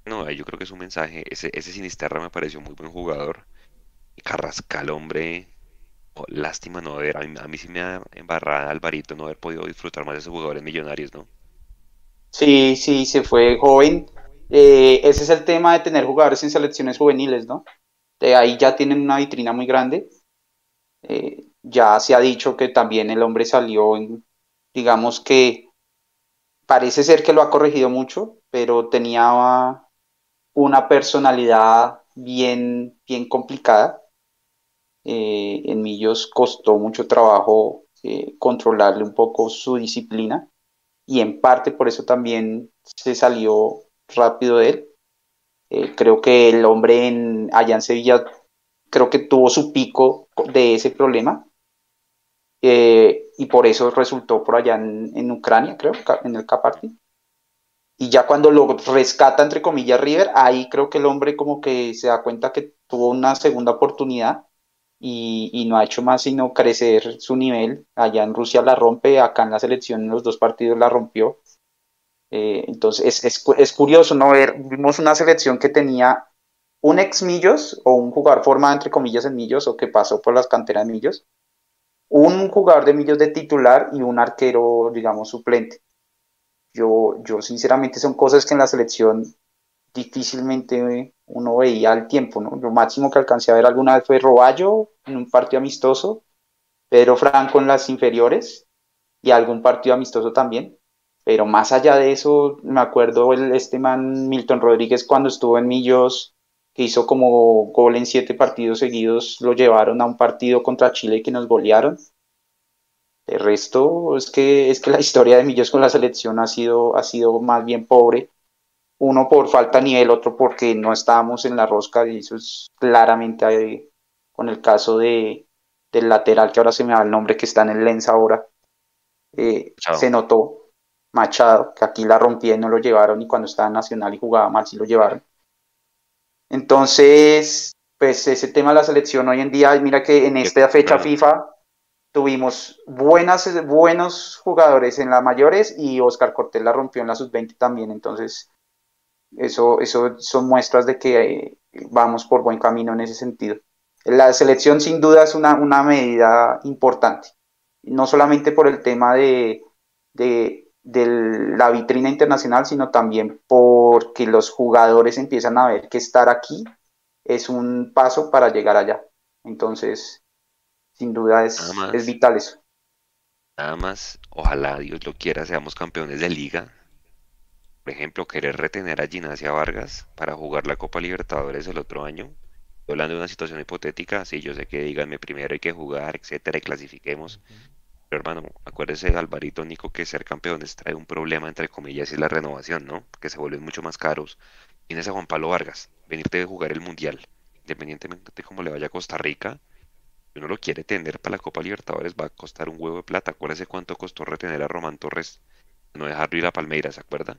[SPEAKER 1] No, yo creo que es un mensaje. Ese, ese Sinisterra me pareció muy buen jugador. Carrascal, hombre. Oh, lástima no ver. A mí, a mí sí me ha embarrado Alvarito no haber podido disfrutar más de esos jugadores millonarios, ¿no?
[SPEAKER 3] Sí, sí, se fue joven. Eh, ese es el tema de tener jugadores en selecciones juveniles, ¿no? De ahí ya tienen una vitrina muy grande. Eh, ya se ha dicho que también el hombre salió, en, digamos que parece ser que lo ha corregido mucho, pero tenía una personalidad bien, bien complicada. Eh, en Millos costó mucho trabajo eh, controlarle un poco su disciplina y en parte por eso también se salió rápido de él. Eh, creo que el hombre en, allá en Sevilla creo que tuvo su pico de ese problema eh, y por eso resultó por allá en, Ucrania, creo, en el Caparti. Y ya cuando lo rescata, entre comillas, River, ahí creo que el hombre como que se da cuenta que tuvo una segunda oportunidad y, y, no ha hecho más sino crecer su nivel. Allá en Rusia la rompe, acá en la selección en los dos partidos la rompió. Eh, entonces es, es, curioso no ver, vimos una selección que tenía un ex Millos o un jugador formado entre comillas en Millos o que pasó por las canteras de Millos, un jugador de Millos de titular y un arquero, digamos, suplente. Yo, yo sinceramente son cosas que en la selección difícilmente uno veía al tiempo, ¿no? Lo máximo que alcancé a ver alguna vez fue Roballo en un partido amistoso, Pedro Franco en las inferiores y algún partido amistoso también Pero más allá de eso, me acuerdo el, este man Milton Rodríguez cuando estuvo en Millos, que hizo como gol en siete partidos seguidos, lo llevaron a un partido contra Chile que nos golearon. El resto es que, es que la historia de Millos con la selección ha sido, ha sido más bien pobre. Uno por falta de nivel, otro porque no estábamos en la rosca, y eso es claramente ahí, con el caso de, del lateral, que ahora se me da el nombre, que está en el Lens ahora. Eh, se notó Machado, que aquí la rompía y no lo llevaron, y cuando estaba en Nacional y jugaba mal, sí lo llevaron. Entonces, pues ese tema de la selección hoy en día, mira que en esta fecha FIFA tuvimos buenas, buenos jugadores en las mayores y Oscar Cortés la rompió en la sub-20 también, entonces eso, eso son muestras de que eh, vamos por buen camino en ese sentido. La selección sin duda es una, una medida importante, no solamente por el tema de, de, la vitrina internacional, sino también porque los jugadores empiezan a ver que estar aquí es un paso para llegar allá. Entonces, sin duda es, es vital eso.
[SPEAKER 1] Nada más, ojalá Dios lo quiera, seamos campeones de liga. Por ejemplo, querer retener a Ginacia Vargas para jugar la Copa Libertadores el otro año. hablando de una situación hipotética, sí, yo sé que díganme primero hay que jugar, etcétera, y clasifiquemos. Pero hermano, acuérdese, Alvarito Nico, que ser campeones trae un problema, entre comillas, y la renovación, ¿no? Que se vuelven mucho más caros. Tienes a Juan Pablo Vargas, venirte de jugar el Mundial, independientemente de cómo le vaya a Costa Rica, si uno lo quiere tener para la Copa Libertadores, va a costar un huevo de plata. Acuérdese cuánto costó retener a Román Torres, no dejarlo ir a Palmeiras, ¿se acuerda?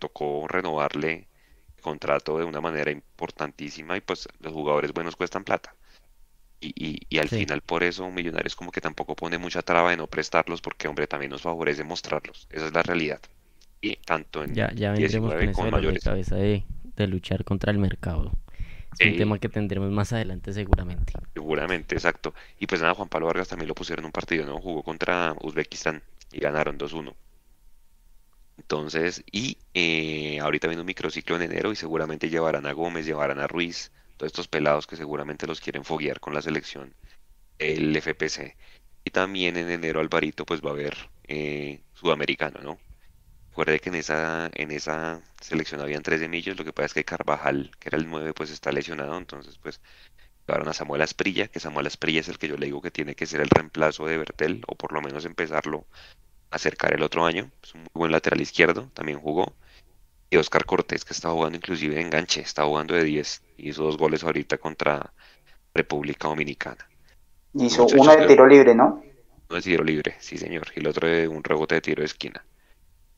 [SPEAKER 1] Tocó renovarle el contrato de una manera importantísima y pues los jugadores buenos cuestan plata. Y, al final por eso Millonarios como que tampoco pone mucha traba de no prestarlos porque hombre también nos favorece mostrarlos. Esa es la realidad. Y tanto en
[SPEAKER 2] ya, ya vendremos con, mayores. De cabeza de, de, luchar contra el mercado. Es un tema que tendremos más adelante seguramente.
[SPEAKER 1] Seguramente, exacto. Y pues nada, Juan Pablo Vargas también lo pusieron en un partido, ¿no? Jugó contra Uzbekistán y ganaron 2-1. Entonces, y eh, ahorita viene un microciclo en enero y seguramente llevarán a Gómez, llevarán a Ruiz, todos estos pelados que seguramente los quieren foguear con la selección, el FPC. Y también en enero Alvarito pues va a haber eh, sudamericano, ¿no? Recuerde que en esa, en esa selección habían tres millos, lo que pasa es que Carvajal, que era el 9, pues está lesionado, entonces pues llevaron a Samuel Asprilla, que Samuel Asprilla es el que yo le digo que tiene que ser el reemplazo de Bertel, o por lo menos empezarlo a acercar el otro año, es un buen lateral izquierdo, también jugó, y Oscar Cortés, que está jugando inclusive de enganche, está jugando de 10, hizo dos goles ahorita contra República Dominicana.
[SPEAKER 3] Hizo uno de tiro libre, ¿no?
[SPEAKER 1] Uno de tiro libre, sí señor, y el otro de un rebote de tiro de esquina.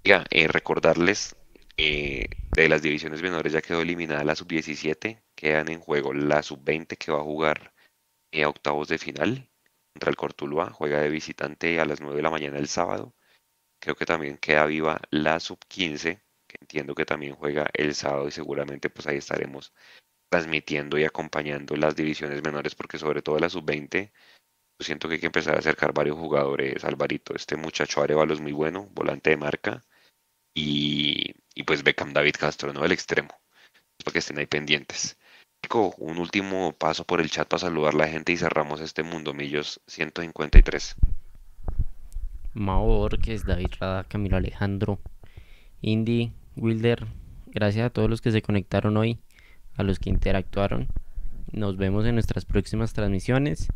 [SPEAKER 1] Ya, eh, recordarles, eh, de las divisiones menores ya quedó eliminada la sub-17, quedan en juego la sub-20 que va a jugar eh, a octavos de final contra el Cortuluá, juega de visitante a las 9 de la mañana el sábado. Creo que también queda viva la sub-15, entiendo que también juega el sábado y seguramente pues ahí estaremos transmitiendo y acompañando las divisiones menores porque sobre todo la sub-20 yo siento que hay que empezar a acercar varios jugadores, Alvarito, este muchacho Arevalo es muy bueno, volante de marca, y, pues Beckham David Castro, ¿no? El extremo. Para que estén ahí pendientes. Un último paso por el chat para saludar a la gente y cerramos este Mundo Millos 153.
[SPEAKER 2] Mao es David Rada, Camilo Alejandro, Indy, Wilder, gracias a todos los que se conectaron hoy, a los que interactuaron. Nos vemos en nuestras próximas transmisiones.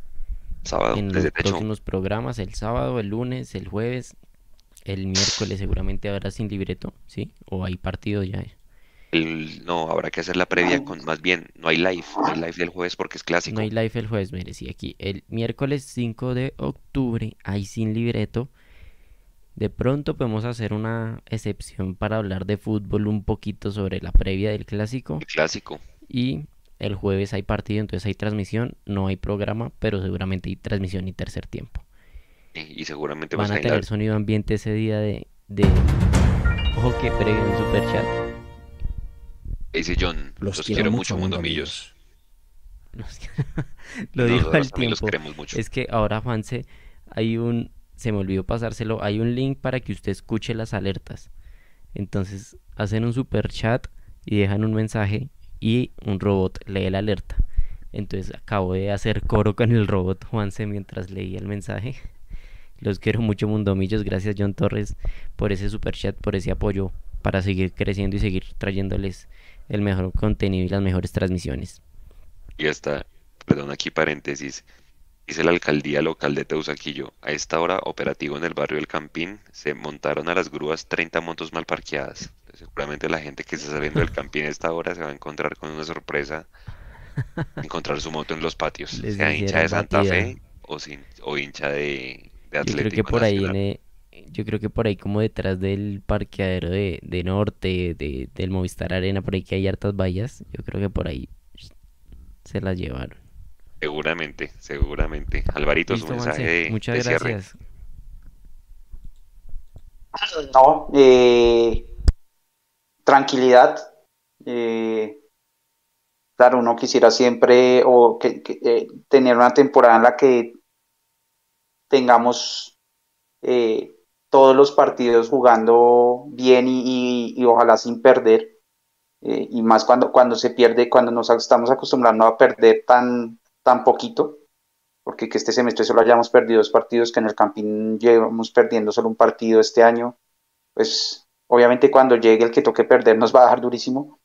[SPEAKER 1] Sábado,
[SPEAKER 2] en los próximos programas, el sábado, el lunes, el jueves, el miércoles seguramente habrá sin libreto, ¿sí? O hay partido ya.
[SPEAKER 1] El, no, habrá que hacer la previa con, más bien, no hay live, no hay live del jueves porque es clásico.
[SPEAKER 2] No hay live el jueves, mire, sí, aquí. El miércoles 5 de octubre hay sin libreto. De pronto podemos hacer una excepción para hablar de fútbol un poquito sobre la previa del clásico.
[SPEAKER 1] El clásico.
[SPEAKER 2] Y el jueves hay partido, entonces hay transmisión, no hay programa, pero seguramente hay transmisión y tercer tiempo.
[SPEAKER 1] Y, seguramente
[SPEAKER 2] van a tener sonido ambiente ese día de, de... ojo que previo en super chat.
[SPEAKER 1] Dice John, los, quiero, mucho, mundo millos.
[SPEAKER 2] Lo dijo al tiempo. Es que ahora Juanse, hay un, se me olvidó pasárselo, hay un link para que usted escuche las alertas. Entonces hacen un super chat y dejan un mensaje y un robot lee la alerta. Entonces acabo de hacer coro con el robot Juanse mientras leía el mensaje Los quiero mucho, Mundomillos. Gracias, John Torres, por ese super chat, por ese apoyo para seguir creciendo y seguir trayéndoles el mejor contenido y las mejores transmisiones.
[SPEAKER 1] Y está, perdón, aquí paréntesis. Dice la alcaldía local de Teusaquillo, a esta hora operativo en el barrio del Campín, se montaron a las grúas 30 motos mal parqueadas. Seguramente la gente que está saliendo del Campín a esta hora se va a encontrar con una sorpresa, encontrar su moto en los patios,
[SPEAKER 2] Les
[SPEAKER 1] sea hincha de Santa
[SPEAKER 2] batida.
[SPEAKER 1] Fe o, sin- o hincha de, de
[SPEAKER 2] Yo creo que
[SPEAKER 1] Atlético
[SPEAKER 2] por ahí, en, yo creo que por ahí como detrás del parqueadero de, de Norte, de, del Movistar Arena, por ahí que hay hartas vallas, yo creo que por ahí se las llevaron.
[SPEAKER 1] Seguramente, seguramente. Alvarito, su mensaje
[SPEAKER 2] Juanse,
[SPEAKER 1] de,
[SPEAKER 2] muchas
[SPEAKER 1] de cierre.
[SPEAKER 2] gracias.
[SPEAKER 3] No, eh, tranquilidad. eh, claro, uno quisiera siempre o que, que, eh, tener una temporada en la que tengamos eh, todos los partidos jugando bien y, y- y ojalá sin perder. eh, y más cuando, cuando se pierde, cuando nos estamos acostumbrando a perder tan, tan poquito, porque que este semestre solo hayamos perdido dos partidos, que en el Campín llevamos perdiendo solo un partido este año, pues obviamente cuando llegue el que toque perder nos va a dejar durísimo,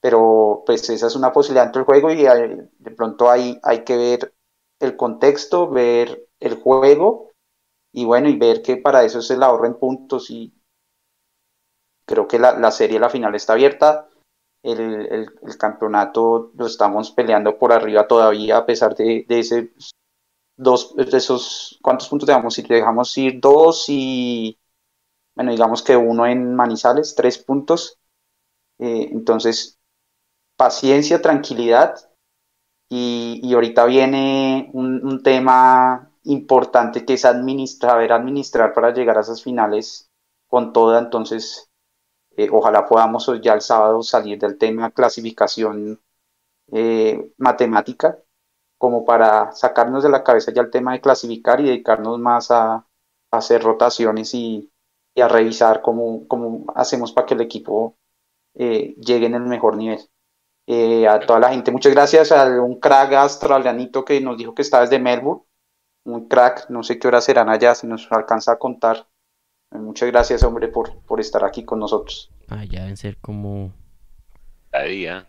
[SPEAKER 3] pero pues esa es una posibilidad dentro del juego y de pronto hay, hay que ver el contexto, ver el juego y bueno, y ver que para eso es el ahorro en puntos y creo que la, la serie, la final está abierta, el, el- el campeonato lo estamos peleando por arriba todavía a pesar de, de ese dos, de esos, ¿cuántos puntos dejamos ir? Dejamos ir dos y bueno, digamos que uno en Manizales, tres puntos. Eh, entonces, paciencia, tranquilidad. Y, y ahorita viene un, un tema importante que es administrar, saber administrar para llegar a esas finales con toda. Entonces, eh, ojalá podamos ya el sábado salir del tema clasificación eh, matemática, como para sacarnos de la cabeza ya el tema de clasificar y dedicarnos más a, hacer rotaciones y, y a revisar cómo, cómo hacemos para que el equipo eh, llegue en el mejor nivel. Eh, a toda la gente, muchas gracias a un crack australianito que nos dijo que está desde Melbourne, un crack, no sé qué horas serán allá, si nos alcanza a contar. Muchas gracias, hombre, por, por estar aquí con nosotros.
[SPEAKER 2] Ah, ya deben ser como,
[SPEAKER 1] Cada día.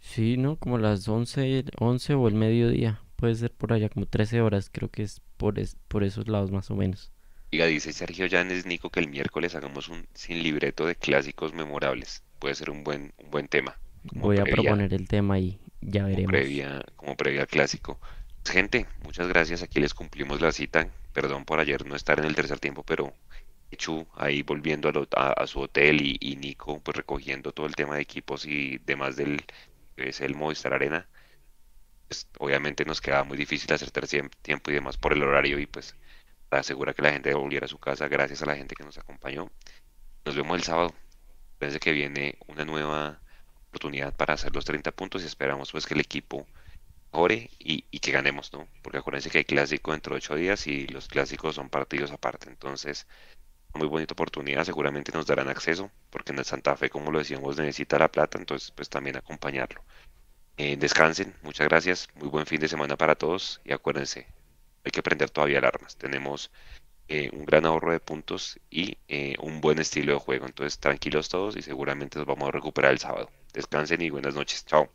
[SPEAKER 2] sí, ¿no? Como las 11, 11 o el mediodía. Puede ser por allá, como 13 horas, creo que es por, es, por esos lados más o menos.
[SPEAKER 1] Diga, dice Sergio Llanes Nico que el miércoles hagamos un sin libreto de clásicos memorables. Puede ser un buen, un buen tema.
[SPEAKER 2] Voy a proponer el tema y ya
[SPEAKER 1] como
[SPEAKER 2] veremos.
[SPEAKER 1] previa, como previa clásico. Pues, Gente, muchas gracias. Aquí les cumplimos la cita. Perdón por ayer no estar en el tercer tiempo, pero Chu ahí volviendo a, lo- a- su hotel y, Nico pues recogiendo todo el tema de equipos y demás del es el Movistar Arena. Pues, obviamente nos quedaba muy difícil hacer tercer tiempo y demás por el horario y pues asegura que la gente volviera a su casa. Gracias a la gente que nos acompañó. Nos vemos el sábado. Parece que viene una nueva oportunidad para hacer los 30 puntos y esperamos pues que el equipo mejore y, que ganemos, ¿no? Porque acuérdense que hay clásico dentro de ocho días y los clásicos son partidos aparte, entonces muy bonita oportunidad, seguramente nos darán acceso, porque en el Santa Fe, como lo decíamos, necesita la plata, entonces pues también acompañarlo. Eh, descansen, muchas gracias, muy buen fin de semana para todos y acuérdense, hay que prender todavía alarmas, tenemos eh, un gran ahorro de puntos y eh, un buen estilo de juego, entonces tranquilos todos y seguramente nos vamos a recuperar el sábado. Descansen y buenas noches, chao.